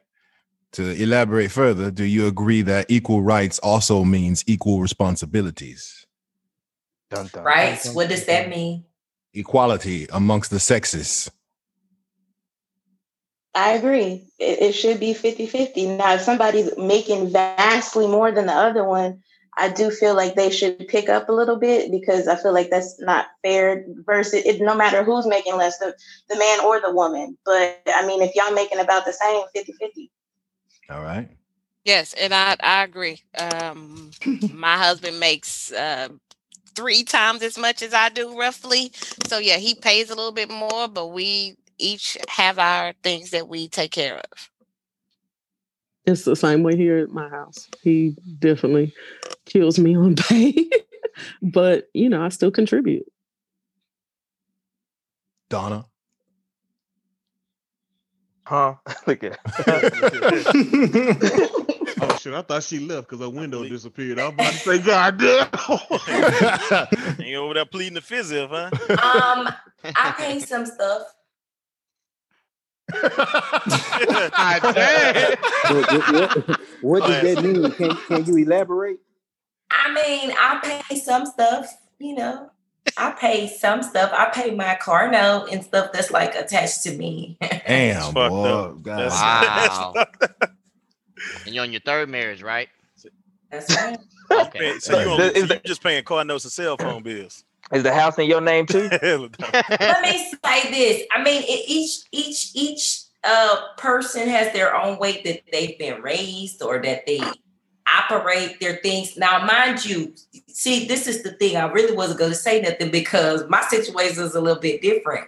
to elaborate further. Do you agree that equal rights also means equal responsibilities? Dun, dun, Right? dun, What does that mean? Equality amongst the sexes. I agree. It, it should be 50 50. Now, if somebody's making vastly more than the other one, I do feel like they should pick up a little bit because I feel like that's not fair versus it, no matter who's making less, the, the man or the woman. But I mean, if y'all making about the same 50 50. All right. Yes, and I I agree. Um, my husband makes uh, three times as much as I do, roughly. So yeah, he pays a little bit more, but we each have our things that we take care of. It's the same way here at my house. He definitely kills me on pay, but you know, I still contribute. Donna. Huh? Look at shit! I thought she left because her window disappeared. I was about to say, God damn. Ain't over there pleading the fifth, huh? Um, I pay some stuff. God damn. What, what- what- what does that mean? Can, can you elaborate? I mean, I pay some stuff, you know. I pay some stuff. I pay my car note and stuff that's like attached to me. Damn, fucked boy. up. God. That's- Wow. that's- And you're on your third marriage, right? That's right. Okay. Man, so you, So only, is so you just paying car notes and cell phone bills. Is the house in your name too? Let me say this. I mean, it, each each each uh person has their own way that they've been raised or that they operate their things. Now, mind you, see, this is the thing. I really wasn't going to say nothing because my situation is a little bit different.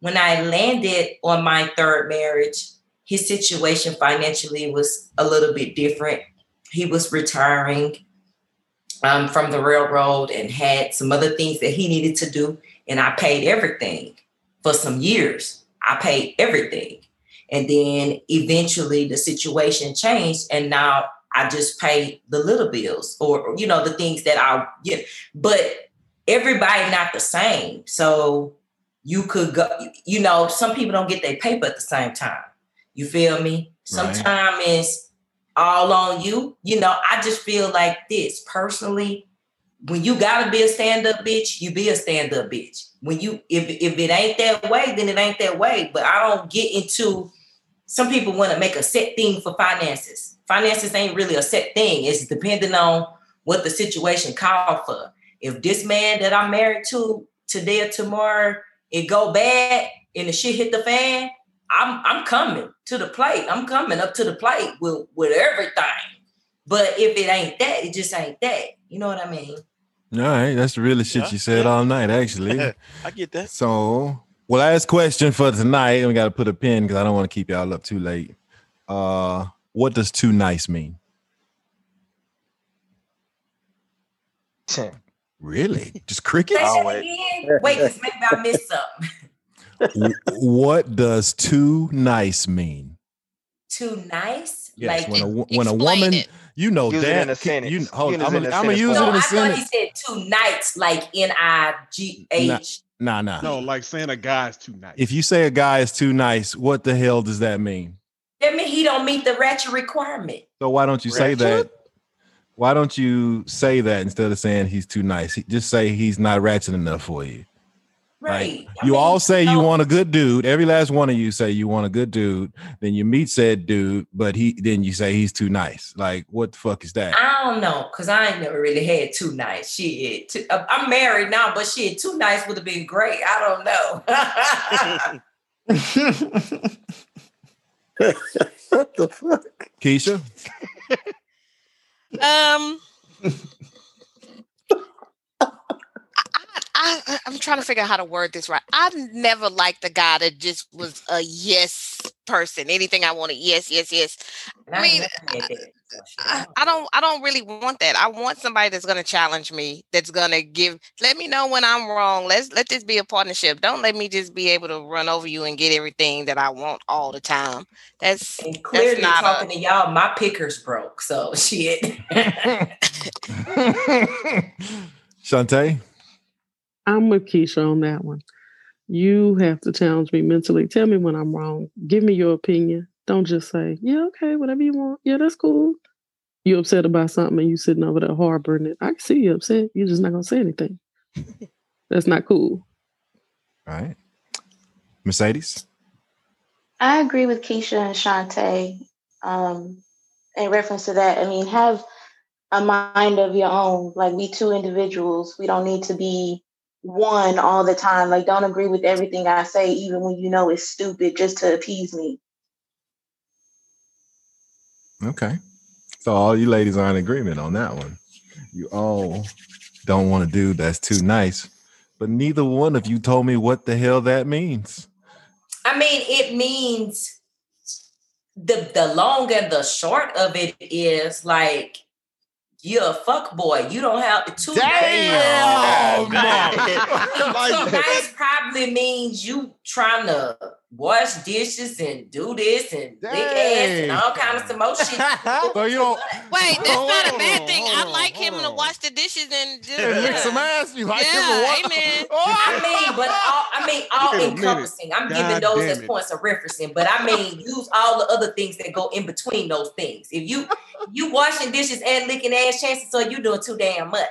When I landed on my third marriage, his situation financially was a little bit different. He was retiring um, from the railroad and had some other things that he needed to do, and I paid everything for some years. I paid everything. And then eventually the situation changed, and now I just pay the little bills or, you know, the things that I get. But everybody not the same. So you could go, you know, some people don't get their paper at the same time. You feel me? Right. Sometimes it's all on you. You know, I just feel like this personally. When you gotta be a stand-up bitch, you be a stand-up bitch. When you if if it ain't that way, then it ain't that way. But I don't get into some people want to make a set thing for finances. Finances ain't really a set thing. It's depending on what the situation called for. If this man that I'm married to today or tomorrow it go bad and the shit hit the fan, I'm I'm coming to the plate. I'm coming up to the plate with with everything. But if it ain't that, it just ain't that. You know what I mean? All right. That's the realest shit Yeah, you said all night, actually. I get that. So, well, last question for tonight, and we got to put a pin because I don't want to keep y'all up too late. Uh, what does too nice mean? Really? Just crickets? Say that Always. again. Wait, 'cause maybe I missed something. W- what does too nice mean? Too nice? Yes, like when a when a woman, it. you know Use it that in a. You, hold, Use I'm in a gonna sentence use form. it no, in a oh, I thought he said two nights, like N I G H. Nah, nah. No, like saying a guy's too nice. If you say a guy is too nice, what the hell does that mean? That mean he don't meet the ratchet requirement. So why don't you say that? Why don't you say that instead of saying he's too nice? Just say he's not ratchet enough for you. Right. I You mean, all say you want a good dude. Every last one of you say you want a good dude. Then you meet said dude, but he then you say he's too nice. Like what the fuck is that? I don't know, cause I ain't never really had two nights. Shit, Two- uh, I'm married now, but shit, two nights would have been great. I don't know. what the fuck? Keisha? Um, I, I- I'm trying to figure out how to word this right. I've never liked the guy that just was a yes person. Anything I wanted, yes, yes, yes. I mean, never had that. I, I don't I don't really want that. I want somebody that's gonna challenge me, that's gonna give let me know when I'm wrong. Let's let this be a partnership. Don't let me just be able to run over you and get everything that I want all the time. That's And clearly not a- talking to y'all, my pickers broke. So shit. Shantae? I'm with Keisha on that one. You have to challenge me mentally. Tell me when I'm wrong. Give me your opinion. Don't just say, yeah, okay, whatever you want. Yeah, that's cool. You upset about something and you sitting over there harboring it. I can see you upset. You're just not gonna say anything. that's not cool. All right. Mercedes? I agree with Keisha and Shantae. Um, in reference to that, I mean, have a mind of your own. Like, we two individuals. We don't need to be one all the time. Like, don't agree with everything I say, even when you know it's stupid, just to appease me. Okay. So all you ladies are in agreement on that one. You all don't want to do that's too nice, but neither one of you told me what the hell that means. I mean, it means the the long and the short of it is like you're a fuck boy. You don't have two Damn! Two oh, nice probably means you trying to wash dishes and do this and lick ass and all kind of some more shit. So you don't Wait, that's Hold not a on, bad thing. hold I on, like him hold to wash the dishes and just Yeah, lick some ass. You like him to Yeah, wa- amen. I mean, but all I mean, all Wait a minute. encompassing. I'm giving those as points of referencing, but I mean, use all the other things that go in between those things. If you you washing dishes and licking ass, chances are you doing too damn much.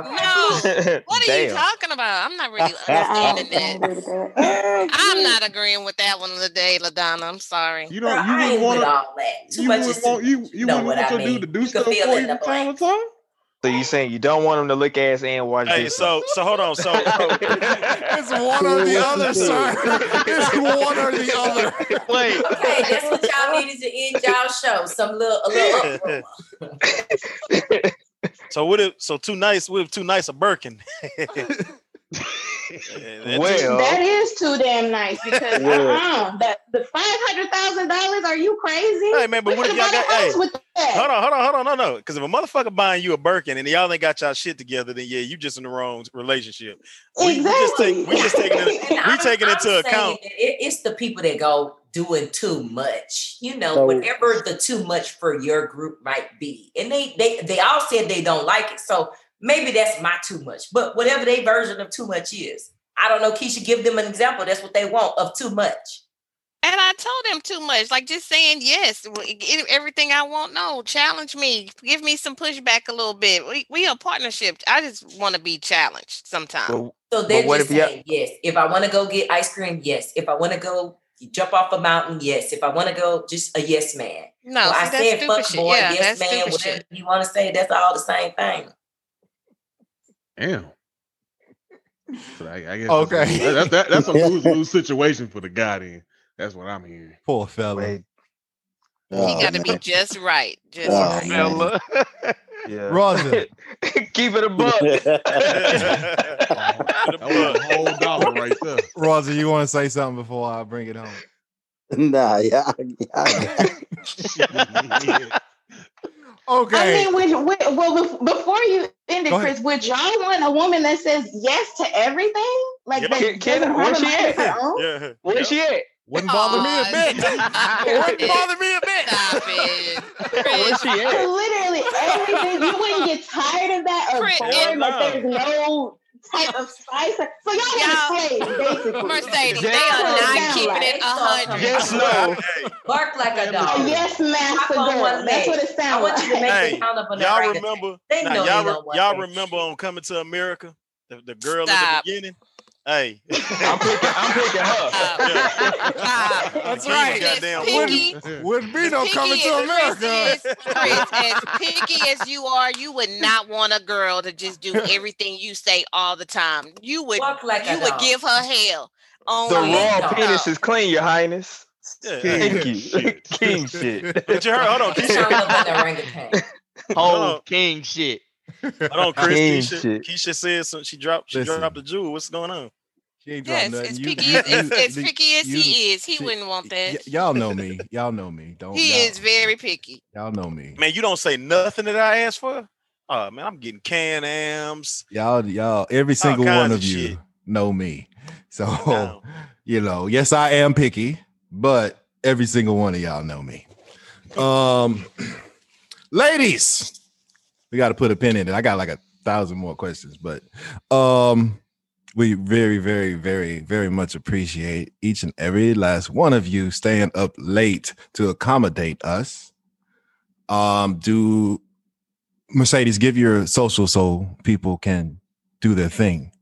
Okay. No. What are you talking about? I'm not really understanding don't, I don't that. agree with that. I'm not agreeing with that one today, LaDonna. I'm sorry. You Girl, don't. You I ain't wouldn't with want all that. Too You much is too want you. You know what want I your mean. dude to do You stuff fill for in you the from time to time. So you saying you don't want them to lick ass and watch? Hey, dishes? so so hold on. So It's one or the other, sir. It's one or the other. Wait, Okay, that's what y'all needed to end y'all show. Some little a little so what if so two nights? What if too nice a Birkin? Well, That is too damn nice because Well. uh-uh, that the five hundred thousand dollars. Are you crazy? Hey man, but We what if y'all bought got hey? with that. Hold on, hold on, hold on, no, no. Because if a motherfucker buying you a Birkin and y'all ain't got y'all shit together, then yeah, you just in the wrong relationship. We, we just take we just taking it And we I'm- taking I'm into account. it- it's the people that go doing too much. You know, So- whatever the too much for your group might be, and they they they all said they don't like it. So maybe that's my too much. But whatever their version of too much is, I don't know. Keisha, give them an example. That's what they want of too much. And I told them too much, like just saying yes, everything I want. No, challenge me, give me some pushback a little bit. We we a partnership. I just want to be challenged sometimes. but, So they're just if ya- saying yes. If I want to go get ice cream, yes. If I want to go jump off a mountain, yes. If I want to go, just a yes man. no, well, see, I that's said stupid fuck shit. boy, yeah, yes man, whatever shit. you want to say. That's all the same thing. Damn. So I, I guess Okay. That's, that, that's a lose lose situation for the guy. Then that's what I'm hearing. Poor fella. wait, He Oh, got to be just right. Just Oh, right. fella. yeah. Roger. Keep it a buck. That was a whole dollar right there. Roger, you want to say something before I bring it home? nah, yeah, yeah. Okay. I mean, would, would, well, before you end it, Chris, would y'all want a woman that says yes to everything? Like Yep. that Kid- kid, doesn't where have she at? her own? Yeah. Where she at? Wouldn't bother me a bit. Wouldn't bother me a bit. Stop it. Where Chris, she at? Literally everything, you wouldn't get tired of that or Chris, bored. it- Like there's no type of spice. So y'all Y'all- want slaves, basically. Mercedes, they are not keeping like- it a hundred. Yes, no. Bark like a A dog. yes, master Hop on girl. That's what it I sounds want you to like. make Hey, the count of an y'all remember? They Nah, know y'all they re- don't want y'all remember shit. on Coming to America, the, the girl at Stop. the beginning. Hey, I'm picking. I'm picking her. Stop. Stop. That's King right. goddamn Picky, Wouldn't, wouldn't be no coming to America. Chris is, Chris, as picky as you are, you would not want a girl to just do everything you say all the time. You would like you would dog. give her hell. On The Yeah, raw no. penis is clean, Your Highness. yeah, King Thank you. shit. King shit. But you heard? Hold on, You Keisha. sound like an orangutan. Hold on. Whole king shit. Hold on, Chris. He ain't Keisha, shit. Keisha said some, she dropped she Listen. dropped the jewel. What's going on? She ain't Yes, nothing. as You- picky you- as, as, you- as picky as you- he is, he she- wouldn't want y- that. y'all know me. Y'all know me. Don't He is very picky. y'all know me. Man, you don't say nothing that I asked for. Oh man, I'm getting can ams. Y'all, y'all, every single one of of you shit. know me. So, No. you know, yes, I am picky, but every single one of y'all know me. Um, ladies, we got to put a pin in it. I got like a thousand more questions, but um, we very, very, very, very much appreciate each and every last one of you staying up late to accommodate us. Um, do Mercedes give your social so people can do their thing?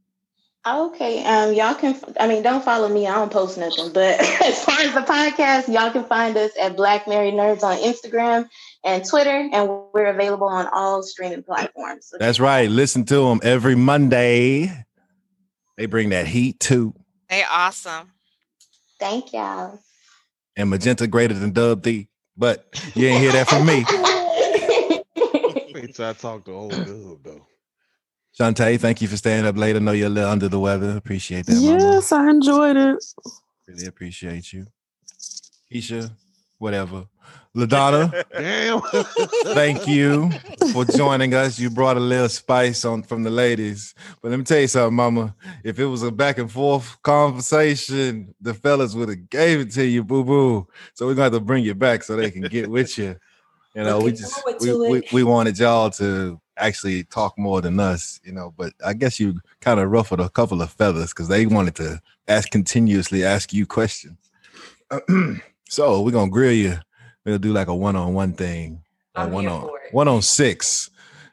Okay, um, y'all can. I mean, don't follow me. I don't post nothing. But as far as the podcast, y'all can find us at Black Married Nerds on Instagram and Twitter, and we're available on all streaming platforms. So That's right. Listen to them every Monday. They bring that heat too. They awesome. Thank y'all. And Magenta greater than Dub D. But you ain't hear that from me. Wait till I talk to old Dub though. Shantae, thank you for staying up late. I know you're a little under the weather. Appreciate that. mama. Yes, I enjoyed it. Really appreciate you. Keisha, whatever. LaDonna, Damn. thank you for joining us. You brought a little spice on from the ladies. But let me tell you something, mama. If it was a back and forth conversation, the fellas would have gave it to you, boo-boo. So we're gonna have to bring you back so they can get with you. You know, we just we, we, we wanted y'all to actually talk more than us, you know, but I guess you kind of ruffled a couple of feathers because they wanted to ask continuously ask you questions. so we're gonna grill you. We'll do like a one-on-one thing. Or I'm one on one on six,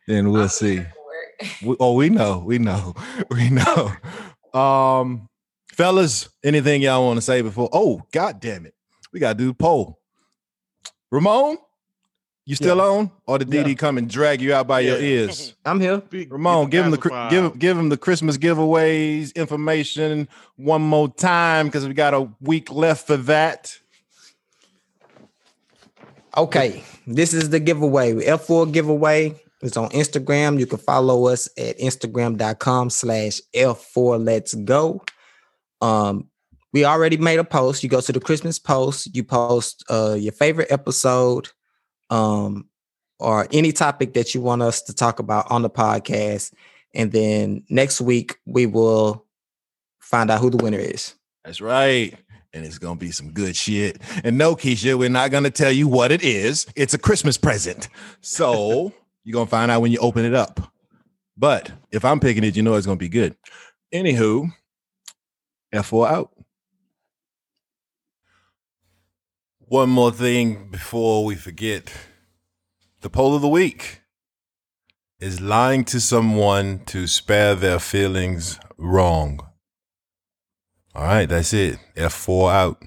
Then we'll I'm see. here for it. We, oh, we know, we know, we know. Um, fellas, anything y'all want to say before? Oh, god damn it. We gotta do the poll. Ramon, you still on? Or did Yeah. DD come and drag you out by your ears? I'm here. Ramon, give him the give give him the Christmas giveaways information one more time because we got a week left for that. Okay, this is the giveaway. F4 giveaway is on Instagram. You can follow us at instagram.com slash F4 Let's Go. Um, we already made a post. You go to the Christmas post, you post uh your favorite episode, um, or any topic that you want us to talk about on the podcast. And then next week we will find out who the winner is. That's right. And it's gonna be some good shit. And no, Keisha, we're not gonna tell you what it is. It's a Christmas present. So you're gonna find out when you open it up. But if I'm picking it, you know it's gonna be good. Anywho, F4 out. One more thing before we forget. The poll of the week is lying to someone to spare their feelings wrong. All right, that's it. F4 out.